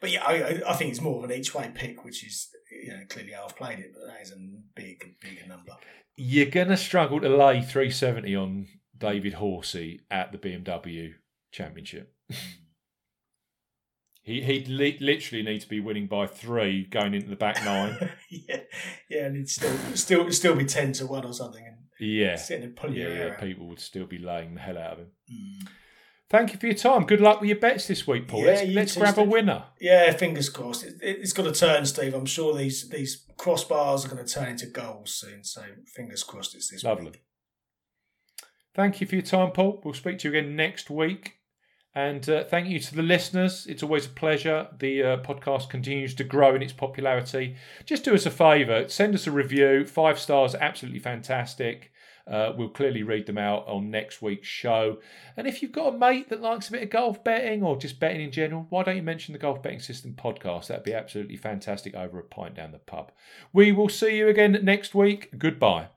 But yeah, I, I- think it's more of an each way pick, which is you know clearly I've played it, but that is a big, big number. You're going to struggle to lay 370 on David Horsey at the BMW Championship. he, he'd li- literally need to be winning by three going into the back nine. yeah, yeah, and it'd still still still be ten to one or something, and yeah. sitting and pulling Yeah, your yeah, hair out. people would still be laying the hell out of him. Mm. Thank you for your time. Good luck with your bets this week, Paul. Yeah, let's let's too, grab a winner. Yeah, fingers crossed. It, it, it's got to turn, Steve. I'm sure these these crossbars are going to turn into goals soon. So fingers crossed, it's this Lovely. week. Thank you for your time, Paul. We'll speak to you again next week. And uh, thank you to the listeners. It's always a pleasure. The uh, podcast continues to grow in its popularity. Just do us a favour send us a review. Five stars, absolutely fantastic. Uh, we'll clearly read them out on next week's show. And if you've got a mate that likes a bit of golf betting or just betting in general, why don't you mention the Golf Betting System podcast? That'd be absolutely fantastic over a pint down the pub. We will see you again next week. Goodbye.